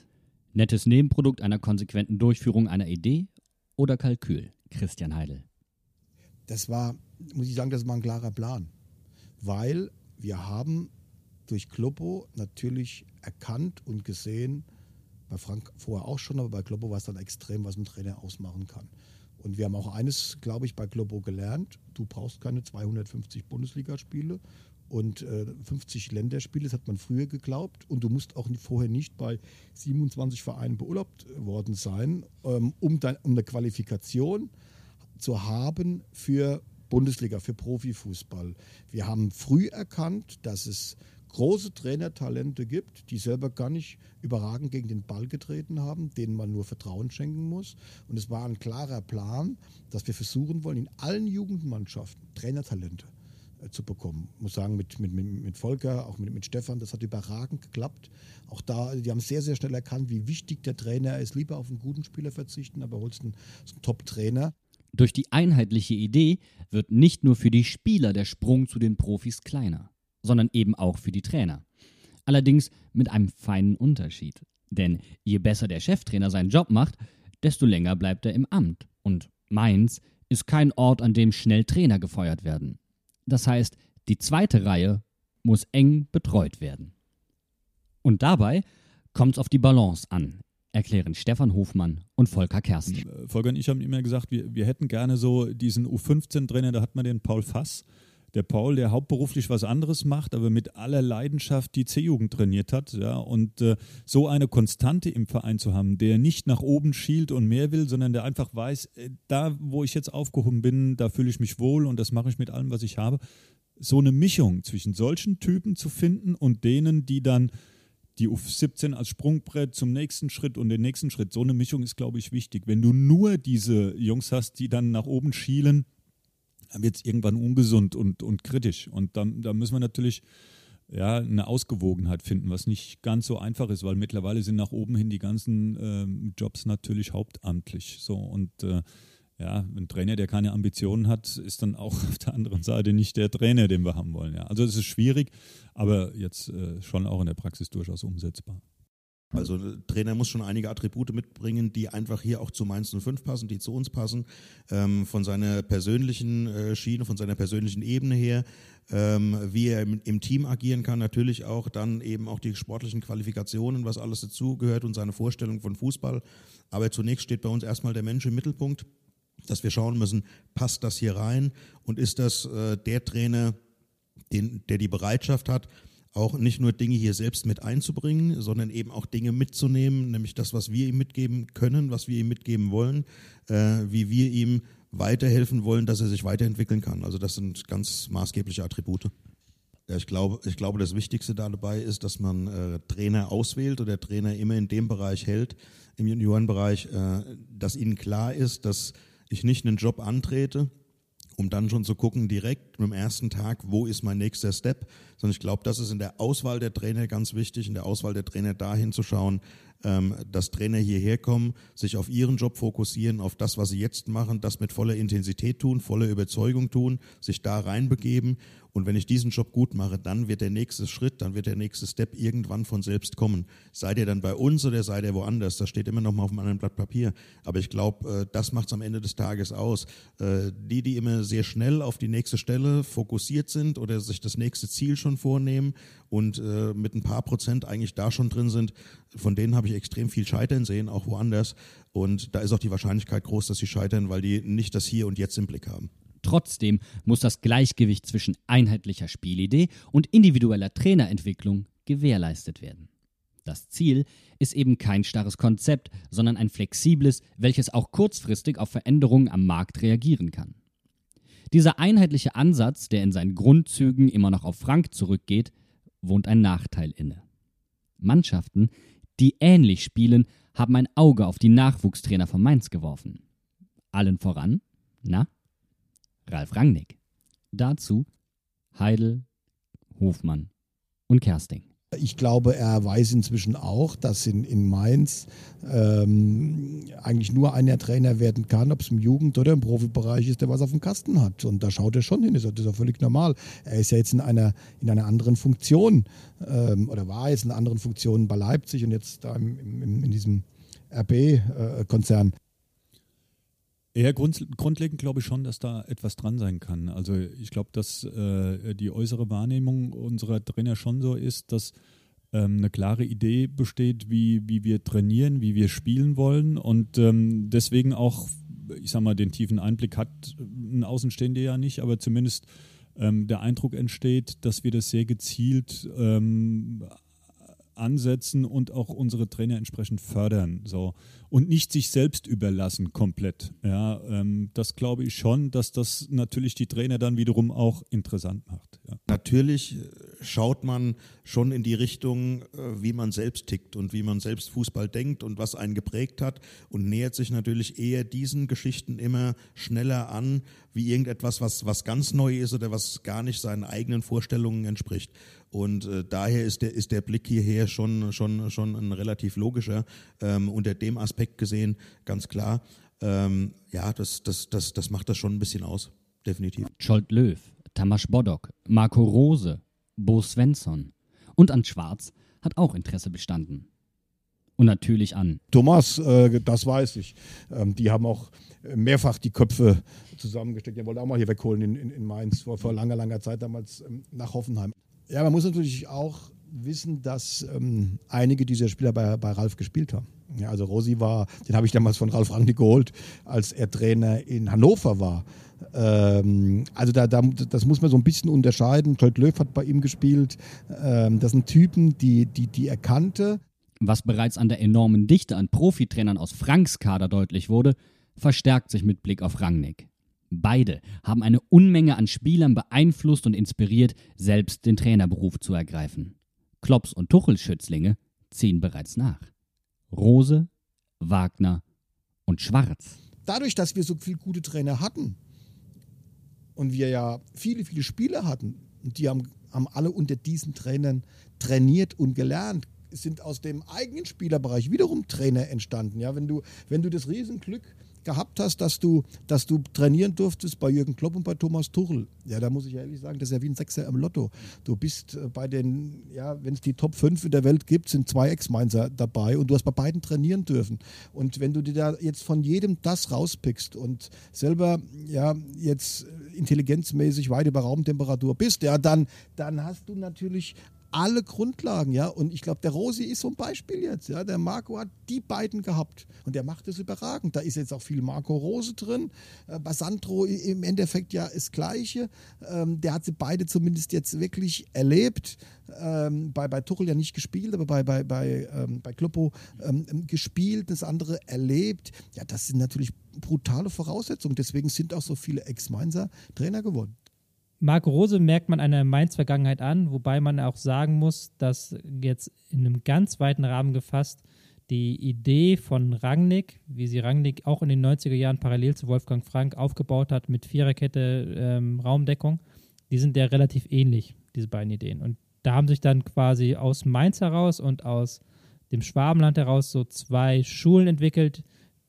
Nettes Nebenprodukt einer konsequenten Durchführung einer Idee oder Kalkül, Christian Heidel. Das war, muss ich sagen, das war ein klarer Plan. Weil wir haben durch Kloppo natürlich erkannt und gesehen, bei Frank vorher auch schon, aber bei Kloppo war es dann extrem, was ein Trainer ausmachen kann. Und wir haben auch eines, glaube ich, bei Globo gelernt. Du brauchst keine 250 Bundesligaspiele und äh, 50 Länderspiele, das hat man früher geglaubt. Und du musst auch vorher nicht bei 27 Vereinen beurlaubt worden sein, ähm, um, dann, um eine Qualifikation zu haben für Bundesliga, für Profifußball. Wir haben früh erkannt, dass es große Trainertalente gibt, die selber gar nicht überragend gegen den Ball getreten haben, denen man nur Vertrauen schenken muss. Und es war ein klarer Plan, dass wir versuchen wollen, in allen Jugendmannschaften Trainertalente äh, zu bekommen. Ich muss sagen, mit, mit, mit Volker, auch mit, mit Stefan, das hat überragend geklappt. Auch da, die haben sehr, sehr schnell erkannt, wie wichtig der Trainer ist. Lieber auf einen guten Spieler verzichten, aber holst einen, einen Top-Trainer. Durch die einheitliche Idee wird nicht nur für die Spieler der Sprung zu den Profis kleiner sondern eben auch für die Trainer. Allerdings mit einem feinen Unterschied. Denn je besser der Cheftrainer seinen Job macht, desto länger bleibt er im Amt. Und Mainz ist kein Ort, an dem schnell Trainer gefeuert werden. Das heißt, die zweite Reihe muss eng betreut werden. Und dabei kommt es auf die Balance an, erklären Stefan Hofmann und Volker Kersten. Äh, Volker und ich haben immer gesagt, wir, wir hätten gerne so diesen U15-Trainer, da hat man den Paul Fass, der Paul, der hauptberuflich was anderes macht, aber mit aller Leidenschaft die C-Jugend trainiert hat. Ja, und äh, so eine Konstante im Verein zu haben, der nicht nach oben schielt und mehr will, sondern der einfach weiß, äh, da, wo ich jetzt aufgehoben bin, da fühle ich mich wohl und das mache ich mit allem, was ich habe. So eine Mischung zwischen solchen Typen zu finden und denen, die dann die U17 als Sprungbrett zum nächsten Schritt und den nächsten Schritt. So eine Mischung ist, glaube ich, wichtig. Wenn du nur diese Jungs hast, die dann nach oben schielen, dann wird es irgendwann ungesund und, und kritisch. Und dann, da müssen wir natürlich ja, eine Ausgewogenheit finden, was nicht ganz so einfach ist, weil mittlerweile sind nach oben hin die ganzen äh, Jobs natürlich hauptamtlich. So und äh, ja, ein Trainer, der keine Ambitionen hat, ist dann auch auf der anderen Seite nicht der Trainer, den wir haben wollen. Ja. Also es ist schwierig, aber jetzt äh, schon auch in der Praxis durchaus umsetzbar. Also der Trainer muss schon einige Attribute mitbringen, die einfach hier auch zu Mainz 05 passen, die zu uns passen, ähm, von seiner persönlichen äh, Schiene, von seiner persönlichen Ebene her, ähm, wie er im, im, Team agieren kann, natürlich auch dann eben auch die sportlichen Qualifikationen, was alles dazugehört und seine Vorstellung von Fußball. Aber zunächst steht bei uns erstmal der Mensch im Mittelpunkt, dass wir schauen müssen, passt das hier rein und ist das äh, der Trainer, den, der die Bereitschaft hat, auch nicht nur Dinge hier selbst mit einzubringen, sondern eben auch Dinge mitzunehmen, nämlich das, was wir ihm mitgeben können, was wir ihm mitgeben wollen, äh, wie wir ihm weiterhelfen wollen, dass er sich weiterentwickeln kann. Also das sind ganz maßgebliche Attribute. Ja, ich glaube, ich glaube, das Wichtigste dabei ist, dass man äh, Trainer auswählt oder Trainer immer in dem Bereich hält, im Juniorenbereich, äh, dass ihnen klar ist, dass ich nicht einen Job antrete, um dann schon zu gucken, direkt im ersten Tag, wo ist mein nächster Step, sondern ich glaube, das ist in der Auswahl der Trainer ganz wichtig, in der Auswahl der Trainer dahin zu schauen, ähm, dass Trainer hierher kommen, sich auf ihren Job fokussieren, auf das, was sie jetzt machen, das mit voller Intensität tun, voller Überzeugung tun, sich da reinbegeben Und wenn ich diesen Job gut mache, dann wird der nächste Schritt, dann wird der nächste Step irgendwann von selbst kommen. Sei der dann bei uns oder sei der woanders, das steht immer noch mal auf einem anderen Blatt Papier. Aber ich glaube, äh, das macht es am Ende des Tages aus. Äh, die, die immer sehr schnell auf die nächste Stelle fokussiert sind oder sich das nächste Ziel schon vornehmen und äh, mit ein paar Prozent eigentlich da schon drin sind, von denen habe ich extrem viel scheitern sehen, auch woanders. Und da ist auch die Wahrscheinlichkeit groß, dass sie scheitern, weil die nicht das Hier und Jetzt im Blick haben. Trotzdem muss das Gleichgewicht zwischen einheitlicher Spielidee und individueller Trainerentwicklung gewährleistet werden. Das Ziel ist eben kein starres Konzept, sondern ein flexibles, welches auch kurzfristig auf Veränderungen am Markt reagieren kann. Dieser einheitliche Ansatz, der in seinen Grundzügen immer noch auf Frank zurückgeht, wohnt ein Nachteil inne. Mannschaften, die ähnlich spielen, haben ein Auge auf die Nachwuchstrainer von Mainz geworfen. Allen voran, na, Ralf Rangnick. Dazu Heidel, Hofmann und Kersting. Ich glaube, er weiß inzwischen auch, dass in, in Mainz ähm, eigentlich nur einer Trainer werden kann, ob es im Jugend- oder im Profibereich ist, der was auf dem Kasten hat. Und da schaut er schon hin, das ist ja völlig normal. Er ist ja jetzt in einer, in einer anderen Funktion ähm, oder war jetzt in einer anderen Funktion bei Leipzig und jetzt da im, im, in diesem RB-Konzern. Eher grund, grundlegend glaube ich schon, dass da etwas dran sein kann. Also ich glaube, dass äh, die äußere Wahrnehmung unserer Trainer schon so ist, dass ähm, eine klare Idee besteht, wie, wie wir trainieren, wie wir spielen wollen und ähm, deswegen auch, ich sag mal, den tiefen Einblick hat ein Außenstehender ja nicht, aber zumindest ähm, der Eindruck entsteht, dass wir das sehr gezielt ähm, ansetzen und auch unsere Trainer entsprechend fördern. So. Und nicht sich selbst überlassen komplett. Ja, ähm, das glaube ich schon, dass das natürlich die Trainer dann wiederum auch interessant macht. Ja. Natürlich schaut man schon in die Richtung, äh, wie man selbst tickt und wie man selbst Fußball denkt und was einen geprägt hat und nähert sich natürlich eher diesen Geschichten immer schneller an, wie irgendetwas, was, was ganz neu ist oder was gar nicht seinen eigenen Vorstellungen entspricht. Und äh, daher ist der, ist der Blick hierher schon, schon, schon ein relativ logischer. Ähm, unter dem Aspekt gesehen, ganz klar. Ähm, ja, das, das, das, das macht das schon ein bisschen aus. Definitiv. Scholt Löw, Tamas Bodok, Marco Rose, Bo Svensson und an Schwarz hat auch Interesse bestanden. Und natürlich an. Thomas, äh, das weiß ich. Ähm, die haben auch mehrfach die Köpfe zusammengesteckt. Der wollte auch mal hier wegholen in, in, in Mainz vor, vor langer, langer Zeit damals ähm, nach Hoffenheim. Ja, man muss natürlich auch wissen, dass ähm, einige dieser Spieler bei, bei Ralf gespielt haben. Ja, also Rosi war, den habe ich damals von Ralf Rangnick geholt, als er Trainer in Hannover war. Ähm, also da, da, das muss man so ein bisschen unterscheiden. Todd Löw hat bei ihm gespielt. Ähm, das sind Typen, die, die, die er kannte. Was bereits an der enormen Dichte an Profitrainern aus Franks Kader deutlich wurde, verstärkt sich mit Blick auf Rangnick. Beide haben eine Unmenge an Spielern beeinflusst und inspiriert, selbst den Trainerberuf zu ergreifen. Klops und Tuchel-Schützlinge ziehen bereits nach. Rose, Wagner und Schwarz. Dadurch, dass wir so viele gute Trainer hatten und wir ja viele, viele Spieler hatten, und die haben, haben alle unter diesen Trainern trainiert und gelernt, sind aus dem eigenen Spielerbereich wiederum Trainer entstanden. Ja, wenn du, wenn du das Riesenglück gehabt hast, dass du, dass du trainieren durftest bei Jürgen Klopp und bei Thomas Tuchel. Ja, da muss ich ehrlich sagen, das ist ja wie ein Sechser im Lotto. Du bist äh, bei den, ja, wenn es die Top 5 in der Welt gibt, sind zwei Ex-Mainzer dabei und du hast bei beiden trainieren dürfen. Und wenn du dir da jetzt von jedem das rauspickst und selber, ja, jetzt intelligenzmäßig weit über Raumtemperatur bist, ja, dann, dann hast du natürlich alle Grundlagen, ja. Und ich glaube, der Rosi ist so ein Beispiel jetzt, ja. Der Marco hat die beiden gehabt und der macht es überragend. Da ist jetzt auch viel Marco Rose drin. Äh, bei Sandro im Endeffekt ja das Gleiche. Ähm, der hat sie beide zumindest jetzt wirklich erlebt. Ähm, bei, bei Tuchel ja nicht gespielt, aber bei, bei, bei, ähm, bei Kloppo ähm, gespielt, das andere erlebt. Ja, das sind natürlich brutale Voraussetzungen. Deswegen sind auch so viele Ex-Mainzer Trainer geworden. Marco Rose merkt man eine Mainz-Vergangenheit an, wobei man auch sagen muss, dass jetzt in einem ganz weiten Rahmen gefasst die Idee von Rangnick, wie sie Rangnick auch in den 90er Jahren parallel zu Wolfgang Frank aufgebaut hat mit Viererkette ähm, Raumdeckung, die sind ja relativ ähnlich, diese beiden Ideen. Und da haben sich dann quasi aus Mainz heraus und aus dem Schwabenland heraus so zwei Schulen entwickelt,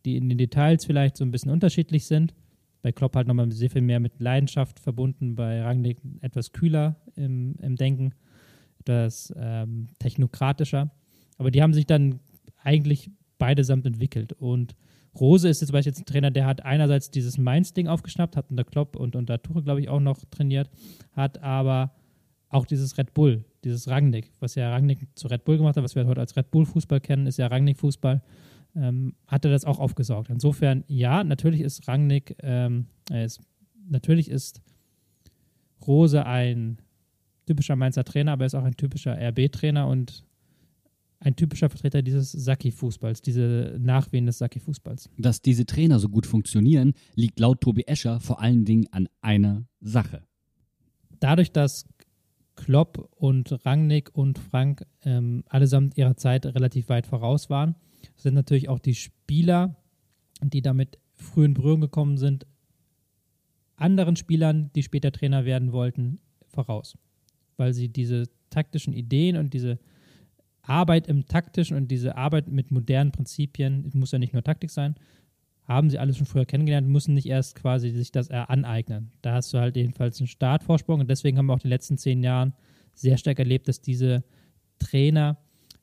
die in den Details vielleicht so ein bisschen unterschiedlich sind Bei Klopp halt nochmal sehr viel mehr mit Leidenschaft verbunden, bei Rangnick etwas kühler im, im Denken, etwas ähm, technokratischer. Aber die haben sich dann eigentlich beidesamt entwickelt. Und Rose ist jetzt zum Beispiel jetzt ein Trainer, der hat einerseits dieses Mainz-Ding aufgeschnappt, hat unter Klopp und unter Tuchel, glaube ich, auch noch trainiert, hat aber auch dieses Red Bull, dieses Rangnick, was ja Rangnick zu Red Bull gemacht hat, was wir heute als Red Bull-Fußball kennen, ist ja Rangnick-Fußball, ähm, hat er das auch aufgesaugt. Insofern, ja, natürlich ist Rangnick, ähm, ist, natürlich ist Rose ein typischer Mainzer Trainer, aber er ist auch ein typischer RB-Trainer und ein typischer Vertreter dieses Saki-Fußballs, diese Nachwehen des Saki-Fußballs. Dass diese Trainer so gut funktionieren, liegt laut Tobi Escher vor allen Dingen an einer Sache. Dadurch, dass Klopp und Rangnick und Frank ähm, allesamt ihrer Zeit relativ weit voraus waren, sind natürlich auch die Spieler, die damit früh in Berührung gekommen sind, anderen Spielern, die später Trainer werden wollten, voraus. Weil sie diese taktischen Ideen und diese Arbeit im Taktischen und diese Arbeit mit modernen Prinzipien, muss ja nicht nur Taktik sein, haben sie alles schon früher kennengelernt, müssen nicht erst quasi sich das aneignen. Da hast du halt jedenfalls einen Startvorsprung und deswegen haben wir auch in den letzten zehn Jahren sehr stark erlebt, dass diese Trainer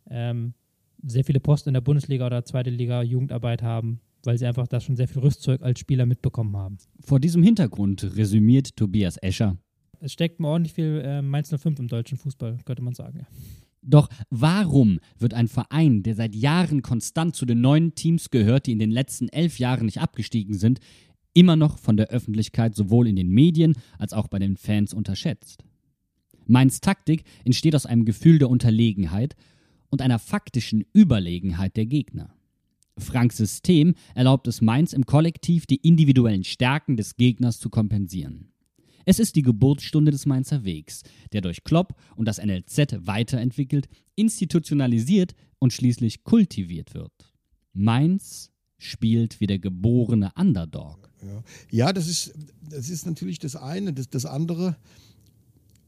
ähm, sehr viele Posten in der Bundesliga oder zweite Liga Jugendarbeit haben, weil sie einfach da schon sehr viel Rüstzeug als Spieler mitbekommen haben. Vor diesem Hintergrund resümiert Tobias Escher. Es steckt mir ordentlich viel äh, Mainz 05 im deutschen Fußball, könnte man sagen. Ja. Doch warum wird ein Verein, der seit Jahren konstant zu den neuen Teams gehört, die in den letzten elf Jahren nicht abgestiegen sind, immer noch von der Öffentlichkeit sowohl in den Medien als auch bei den Fans unterschätzt? Mainz Taktik entsteht aus einem Gefühl der Unterlegenheit und einer faktischen Überlegenheit der Gegner. Franks System erlaubt es Mainz im Kollektiv, die individuellen Stärken des Gegners zu kompensieren. Es ist die Geburtsstunde des Mainzer Wegs, der durch Klopp und das NLZ weiterentwickelt, institutionalisiert und schließlich kultiviert wird. Mainz spielt wie der geborene Underdog. Ja, ja das, ist, das ist natürlich das eine. Das, das andere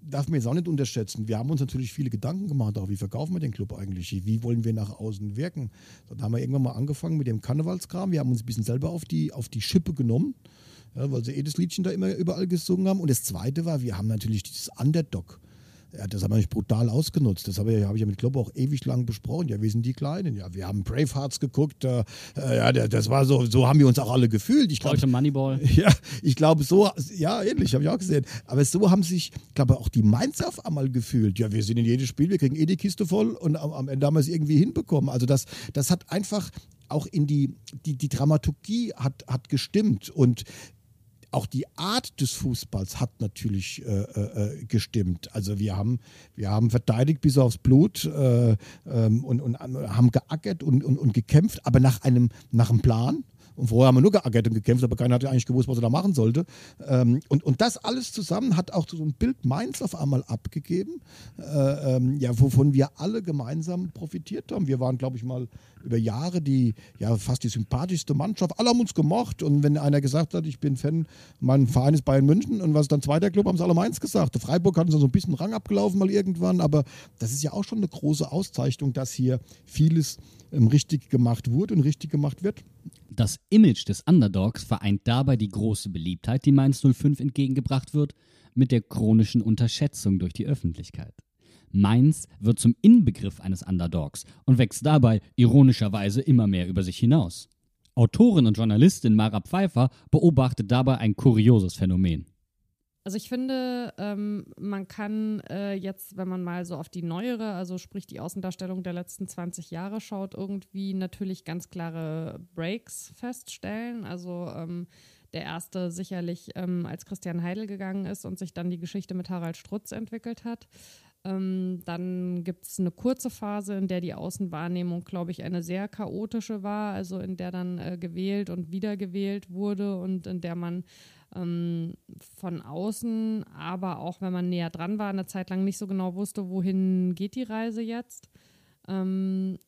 darf man jetzt auch nicht unterschätzen. Wir haben uns natürlich viele Gedanken gemacht, auch wie verkaufen wir den Club eigentlich? Wie wollen wir nach außen wirken? Dann haben wir irgendwann mal angefangen mit dem Karnevalskram. Wir haben uns ein bisschen selber auf die, auf die Schippe genommen ja, weil sie eh das Liedchen da immer überall gesungen haben. Und das Zweite war, wir haben natürlich dieses Underdog. Ja, das haben wir nicht brutal ausgenutzt. Das habe ich, hab ich ja mit Klopp auch ewig lang besprochen. Ja, wir sind die Kleinen. Ja, wir haben Bravehearts geguckt. Äh, ja, das war so, so haben wir uns auch alle gefühlt. Ich glaube, Moneyball. Ja, ich glaube so, ja, ähnlich, habe ich auch gesehen. Aber so haben sich, ich glaube auch die Mainzer auf einmal gefühlt. Ja, wir sind in jedes Spiel, wir kriegen eh die Kiste voll und am, am Ende haben wir es irgendwie hinbekommen. Also das, das hat einfach auch in die, die, die Dramaturgie hat, hat gestimmt. Und auch die Art des Fußballs hat natürlich äh, äh, gestimmt. Also wir haben, wir haben verteidigt bis aufs Blut äh, ähm, und, und, haben geackert und, und, und gekämpft, aber nach einem, nach einem Plan. Und vorher haben wir nur geackert und gekämpft, aber keiner hat ja eigentlich gewusst, was er da machen sollte. Ähm, und, und das alles zusammen hat auch so ein Bild Mainz auf einmal abgegeben, äh, ähm, ja, wovon wir alle gemeinsam profitiert haben. Wir waren, glaube ich, mal über Jahre die, ja, fast die sympathischste Mannschaft. Alle haben uns gemocht. Und wenn einer gesagt hat, ich bin Fan, mein Verein ist Bayern München und was dann zweiter Club, haben sie alle Mainz gesagt. Freiburg hat uns so ein bisschen Rang abgelaufen mal irgendwann, aber das ist ja auch schon eine große Auszeichnung, dass hier vieles ähm, richtig gemacht wurde und richtig gemacht wird. Das Image des Underdogs vereint dabei die große Beliebtheit, die Mainz 05 entgegengebracht wird, mit der chronischen Unterschätzung durch die Öffentlichkeit. Mainz wird zum Inbegriff eines Underdogs und wächst dabei ironischerweise immer mehr über sich hinaus. Autorin und Journalistin Mara Pfeiffer beobachtet dabei ein kurioses Phänomen. Also ich finde, ähm, man kann äh, jetzt, wenn man mal so auf die neuere, also sprich die Außendarstellung der letzten 20 Jahre schaut, irgendwie natürlich ganz klare Breaks feststellen. Also ähm, der erste sicherlich, ähm, als Christian Heidel gegangen ist und sich dann die Geschichte mit Harald Strutz entwickelt hat. Ähm, dann gibt es eine kurze Phase, in der die Außenwahrnehmung, glaube ich, eine sehr chaotische war, also in der dann äh, gewählt und wiedergewählt wurde und in der man ähm, von außen, aber auch wenn man näher dran war, eine Zeit lang nicht so genau wusste, wohin geht die Reise jetzt. Ähm,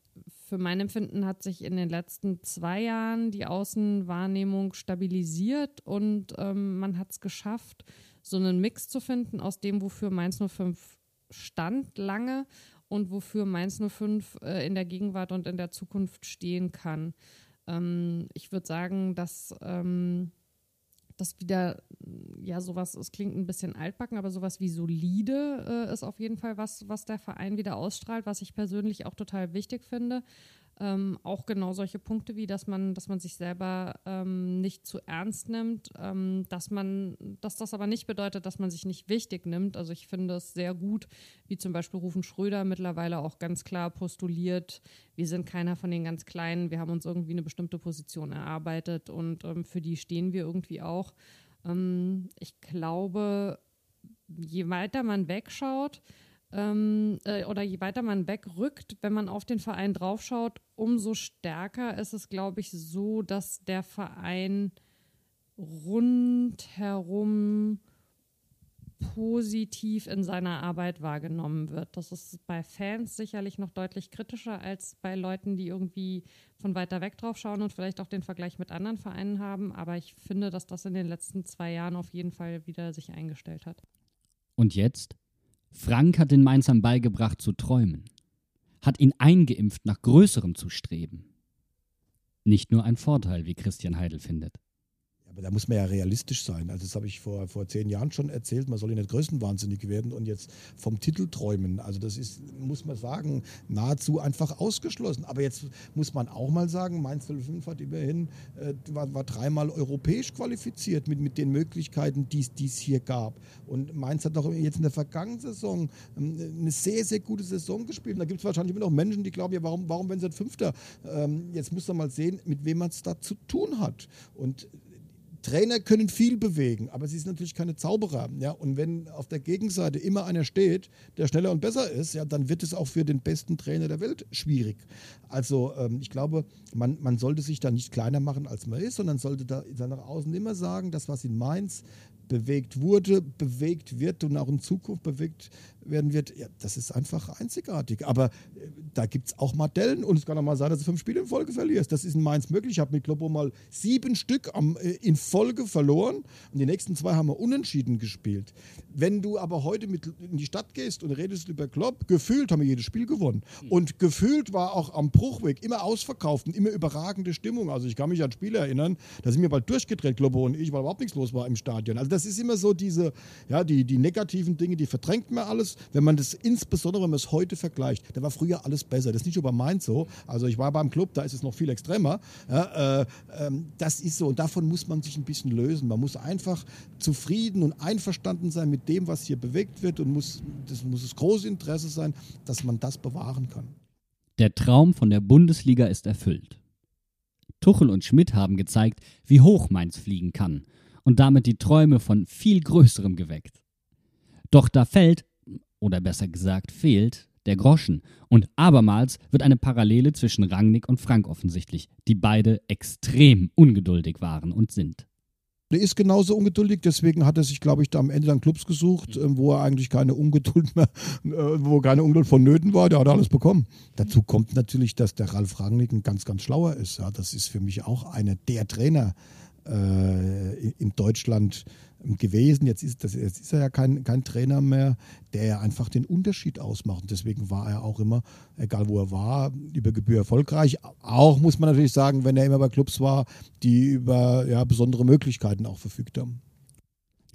für mein Empfinden hat sich in den letzten zwei Jahren die Außenwahrnehmung stabilisiert und ähm, man hat es geschafft, so einen Mix zu finden aus dem, wofür Mainz 05 stand lange und wofür Mainz 05 äh, in der Gegenwart und in der Zukunft stehen kann. Ähm, ich würde sagen, dass ähm, das wieder, ja, sowas, es klingt ein bisschen altbacken, aber sowas wie solide äh, ist auf jeden Fall was, was der Verein wieder ausstrahlt, was ich persönlich auch total wichtig finde. Ähm, auch genau solche Punkte wie, dass man, dass man sich selber ähm, nicht zu ernst nimmt, ähm, dass man, dass das aber nicht bedeutet, dass man sich nicht wichtig nimmt. Also ich finde es sehr gut, wie zum Beispiel Rufen Schröder mittlerweile auch ganz klar postuliert, wir sind keiner von den ganz Kleinen, wir haben uns irgendwie eine bestimmte Position erarbeitet und ähm, für die stehen wir irgendwie auch. Ähm, ich glaube, je weiter man wegschaut, ähm, äh, oder je weiter man wegrückt, wenn man auf den Verein draufschaut, umso stärker ist es, glaube ich, so, dass der Verein rundherum positiv in seiner Arbeit wahrgenommen wird. Das ist bei Fans sicherlich noch deutlich kritischer als bei Leuten, die irgendwie von weiter weg drauf schauen und vielleicht auch den Vergleich mit anderen Vereinen haben. Aber ich finde, dass das in den letzten zwei Jahren auf jeden Fall wieder sich eingestellt hat. Und jetzt? Frank hat den Mainzern beigebracht zu träumen, hat ihn eingeimpft, nach Größerem zu streben. Nicht nur ein Vorteil, wie Christian Heidel findet. Aber da muss man ja realistisch sein. Also das habe ich vor, vor zehn Jahren schon erzählt, man soll ja nicht größenwahnsinnig werden und jetzt vom Titel träumen. Also das ist, muss man sagen, nahezu einfach ausgeschlossen. Aber jetzt muss man auch mal sagen, Mainz 05 hat immerhin, äh, war, war, dreimal europäisch qualifiziert mit, mit den Möglichkeiten, die es hier gab. Und Mainz hat doch jetzt in der vergangenen Saison ähm, eine sehr, sehr gute Saison gespielt. Und da gibt es wahrscheinlich immer noch Menschen, die glauben, ja, warum, warum werden sie Fünfter? Ähm, jetzt muss man mal sehen, mit wem man es da zu tun hat. Und Trainer können viel bewegen, aber sie sind natürlich keine Zauberer. Ja? Und wenn auf der Gegenseite immer einer steht, der schneller und besser ist, ja, dann wird es auch für den besten Trainer der Welt schwierig. Also ähm, ich glaube, man, man sollte sich da nicht kleiner machen, als man ist, sondern sollte da nach außen immer sagen, das, was in Mainz bewegt wurde, bewegt wird und auch in Zukunft bewegt werden wird, ja, das ist einfach einzigartig. Aber äh, da gibt es auch Modellen und es kann auch mal sein, dass du fünf Spiele in Folge verlierst. Das ist in Mainz möglich. Ich habe mit Kloppo mal sieben Stück am, äh, in Folge verloren und die nächsten zwei haben wir unentschieden gespielt. Wenn du aber heute mit in die Stadt gehst und redest über Klopp, gefühlt haben wir jedes Spiel gewonnen. Und gefühlt war auch am Bruchweg immer ausverkauft und immer überragende Stimmung. Also ich kann mich an Spiele erinnern, da sind wir bald durchgedreht, Kloppo und ich, weil überhaupt nichts los war im Stadion. Also das ist immer so diese, ja, die, die negativen Dinge, die verdrängt man alles wenn man das insbesondere, wenn man es heute vergleicht, da war früher alles besser. Das ist nicht bei Mainz so. Also ich war beim Club, da ist es noch viel extremer. Ja, äh, äh, das ist so und davon muss man sich ein bisschen lösen. Man muss einfach zufrieden und einverstanden sein mit dem, was hier bewegt wird und muss, das muss das große Interesse sein, dass man das bewahren kann. Der Traum von der Bundesliga ist erfüllt. Tuchel und Schmidt haben gezeigt, wie hoch Mainz fliegen kann und damit die Träume von viel Größerem geweckt. Doch da fällt oder besser gesagt fehlt, der Groschen. Und abermals wird eine Parallele zwischen Rangnick und Frank offensichtlich, die beide extrem ungeduldig waren und sind. Der ist genauso ungeduldig, deswegen hat er sich, glaube ich, da am Ende dann Clubs gesucht, mhm. wo er eigentlich keine Ungeduld mehr, äh, wo keine Ungeduld vonnöten war, der hat alles bekommen. Dazu kommt natürlich, dass der Ralf Rangnick ein ganz, ganz schlauer ist. Ja, das ist für mich auch einer der Trainer äh, in Deutschland gewesen. Jetzt ist, das, jetzt ist er ja kein, kein Trainer mehr, der ja einfach den Unterschied ausmacht. deswegen war er auch immer, egal wo er war, über Gebühr erfolgreich. Auch muss man natürlich sagen, wenn er immer bei Clubs war, die über ja, besondere Möglichkeiten auch verfügt haben.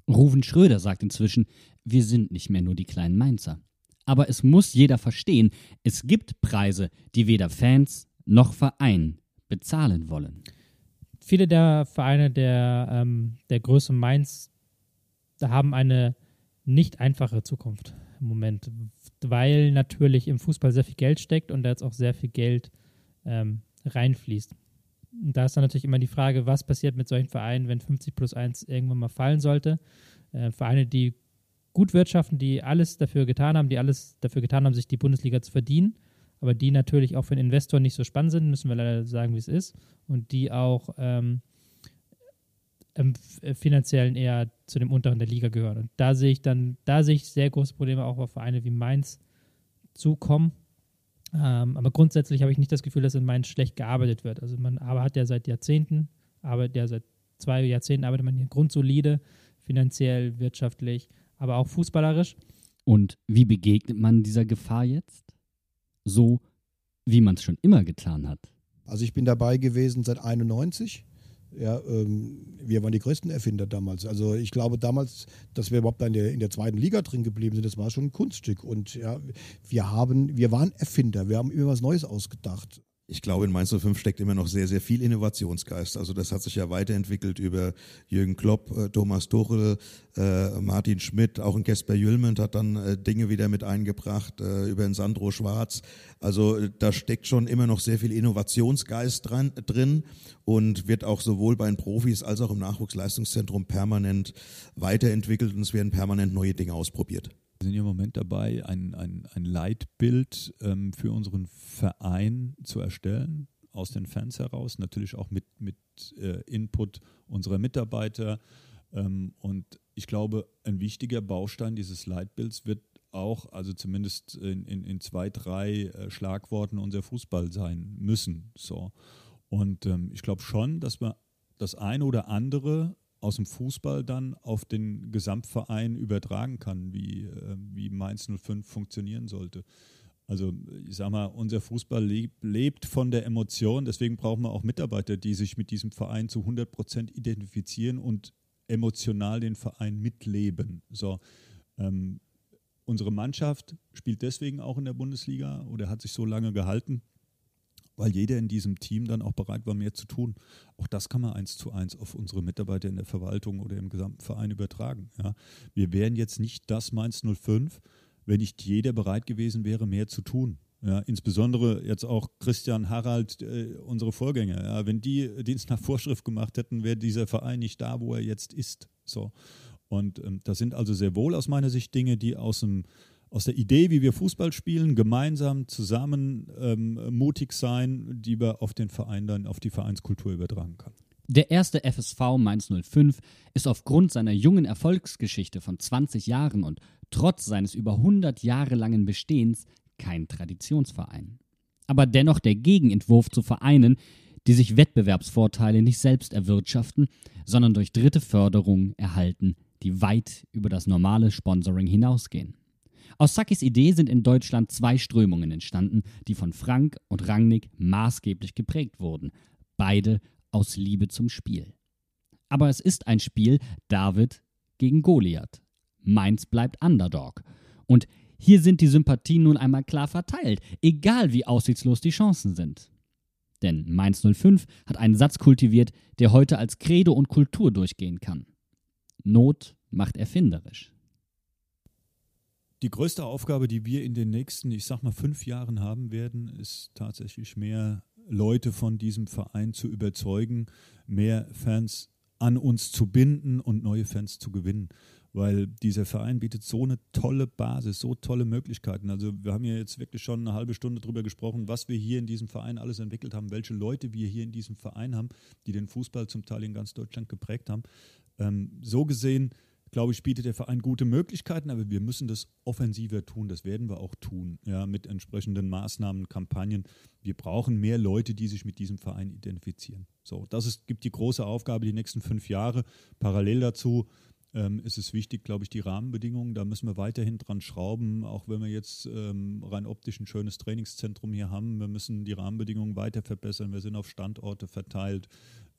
Ruven Schröder sagt inzwischen, wir sind nicht mehr nur die kleinen Mainzer. Aber es muss jeder verstehen, es gibt Preise, die weder Fans noch Verein bezahlen wollen. Viele der Vereine der, ähm, der Größe Mainz haben eine nicht einfache Zukunft im Moment, weil natürlich im Fußball sehr viel Geld steckt und da jetzt auch sehr viel Geld ähm, reinfließt. Und da ist dann natürlich immer die Frage, was passiert mit solchen Vereinen, wenn 50 plus 1 irgendwann mal fallen sollte. Äh, Vereine, die gut wirtschaften, die alles dafür getan haben, die alles dafür getan haben, sich die Bundesliga zu verdienen, aber die natürlich auch für den Investor nicht so spannend sind, müssen wir leider sagen, wie es ist, und die auch ähm, ähm, äh, finanziellen eher zu dem unteren der Liga gehören. Und da sehe ich dann, da sehe ich sehr große Probleme auch auf Vereine wie Mainz zukommen. Ähm, aber grundsätzlich habe ich nicht das Gefühl, dass in Mainz schlecht gearbeitet wird. Also man aber hat ja seit Jahrzehnten, arbeitet ja seit zwei Jahrzehnten arbeitet man hier grundsolide, finanziell, wirtschaftlich, aber auch fußballerisch. Und wie begegnet man dieser Gefahr jetzt? So, wie man es schon immer getan hat. Also ich bin dabei gewesen seit 91 Ja, ähm, wir waren die größten Erfinder damals. Also ich glaube damals, dass wir überhaupt in der, in der zweiten Liga drin geblieben sind, das war schon ein Kunststück. Und ja, wir haben, wir waren Erfinder, wir haben immer was Neues ausgedacht ich glaube, in Mainz 05 steckt immer noch sehr, sehr viel Innovationsgeist. Also das hat sich ja weiterentwickelt über Jürgen Klopp, äh, Thomas Tuchel, äh, Martin Schmidt, auch ein Kesper Jülment hat dann äh, Dinge wieder mit eingebracht, äh, über den Sandro Schwarz. Also äh, da steckt schon immer noch sehr viel Innovationsgeist dran, drin und wird auch sowohl bei den Profis als auch im Nachwuchsleistungszentrum permanent weiterentwickelt und es werden permanent neue Dinge ausprobiert. Wir sind im Moment dabei, ein, ein, ein Leitbild ähm, für unseren Verein zu erstellen, aus den Fans heraus, natürlich auch mit, mit äh, Input unserer Mitarbeiter. Ähm, und ich glaube, ein wichtiger Baustein dieses Leitbilds wird auch, also zumindest in, in, in zwei, drei äh, Schlagworten unser Fußball sein müssen. So. Und ähm, ich glaube schon, dass wir das eine oder andere aus dem Fußball dann auf den Gesamtverein übertragen kann, wie, äh, wie Mainz 05 funktionieren sollte. Also ich sage mal, unser Fußball lebt, lebt, von der Emotion, deswegen brauchen wir auch Mitarbeiter, die sich mit diesem Verein zu 100 Prozent identifizieren und emotional den Verein mitleben. So, ähm, unsere Mannschaft spielt deswegen auch in der Bundesliga oder hat sich so lange gehalten, weil jeder in diesem Team dann auch bereit war, mehr zu tun. Auch das kann man eins zu eins auf unsere Mitarbeiter in der Verwaltung oder im gesamten Verein übertragen. Ja. Wir wären jetzt nicht das Mainz 05, wenn nicht jeder bereit gewesen wäre, mehr zu tun. Ja, insbesondere jetzt auch Christian Harald, äh, unsere Vorgänger. Ja, wenn die Dienst nach Vorschrift gemacht hätten, wäre dieser Verein nicht da, wo er jetzt ist. So. Und ähm, das sind also sehr wohl aus meiner Sicht Dinge, die aus dem aus der Idee, wie wir Fußball spielen, gemeinsam, zusammen ähm, mutig sein, die wir auf den Verein dann, auf die Vereinskultur übertragen können. Der erste FSV Mainz 05 ist aufgrund seiner jungen Erfolgsgeschichte von 20 Jahren und trotz seines über 100 Jahre langen Bestehens kein Traditionsverein. Aber dennoch der Gegenentwurf zu Vereinen, die sich Wettbewerbsvorteile nicht selbst erwirtschaften, sondern durch dritte Förderung erhalten, die weit über das normale Sponsoring hinausgehen. Aus Sakis Idee sind in Deutschland zwei Strömungen entstanden, die von Frank und Rangnick maßgeblich geprägt wurden. Beide aus Liebe zum Spiel. Aber es ist ein Spiel David gegen Goliath. Mainz bleibt Underdog. Und hier sind die Sympathien nun einmal klar verteilt, egal wie aussichtslos die Chancen sind. Denn Mainz 05 hat einen Satz kultiviert, der heute als Credo und Kultur durchgehen kann. Not macht erfinderisch. Die größte Aufgabe, die wir in den nächsten, ich sag mal, fünf Jahren haben werden, ist tatsächlich mehr Leute von diesem Verein zu überzeugen, mehr Fans an uns zu binden und neue Fans zu gewinnen. Weil dieser Verein bietet so eine tolle Basis, so tolle Möglichkeiten. Also wir haben ja jetzt wirklich schon eine halbe Stunde darüber gesprochen, was wir hier in diesem Verein alles entwickelt haben, welche Leute wir hier in diesem Verein haben, die den Fußball zum Teil in ganz Deutschland geprägt haben. Ähm, so gesehen glaube ich, bietet der Verein gute Möglichkeiten, aber wir müssen das offensiver tun. Das werden wir auch tun, ja, mit entsprechenden Maßnahmen, Kampagnen. Wir brauchen mehr Leute, die sich mit diesem Verein identifizieren. So, das ist, gibt die große Aufgabe die nächsten fünf Jahre. Parallel dazu ähm, ist es wichtig, glaube ich, die Rahmenbedingungen. Da müssen wir weiterhin dran schrauben, auch wenn wir jetzt ähm, rein optisch ein schönes Trainingszentrum hier haben. Wir müssen die Rahmenbedingungen weiter verbessern. Wir sind auf Standorte verteilt.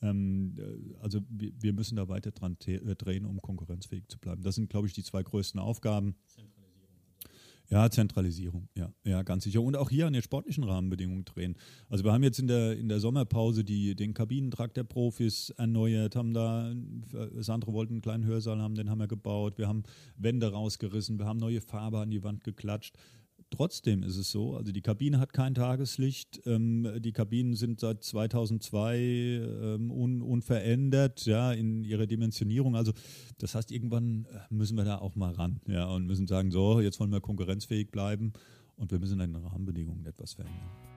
Ähm, äh, also wir, wir, müssen da weiter dran äh, drehen, um konkurrenzfähig zu bleiben. Das sind, glaube ich, die zwei größten Aufgaben. Ja, Zentralisierung, ja, ja, ganz sicher. Und auch hier an den sportlichen Rahmenbedingungen drehen. Also wir haben jetzt in der, in der Sommerpause die, den Kabinentrakt der Profis erneuert, haben da, äh, Sandro wollte einen kleinen Hörsaal haben, den haben wir gebaut, wir haben Wände rausgerissen, wir haben neue Farbe an die Wand geklatscht. Trotzdem ist es so, also die Kabine hat kein Tageslicht. Ähm, die Kabinen sind seit 2002 ähm, un, unverändert, ja, in ihrer Dimensionierung. Also das heißt, irgendwann äh, müssen wir da auch mal ran, ja, und müssen sagen, so, jetzt wollen wir konkurrenzfähig bleiben und wir müssen an den Rahmenbedingungen etwas verändern.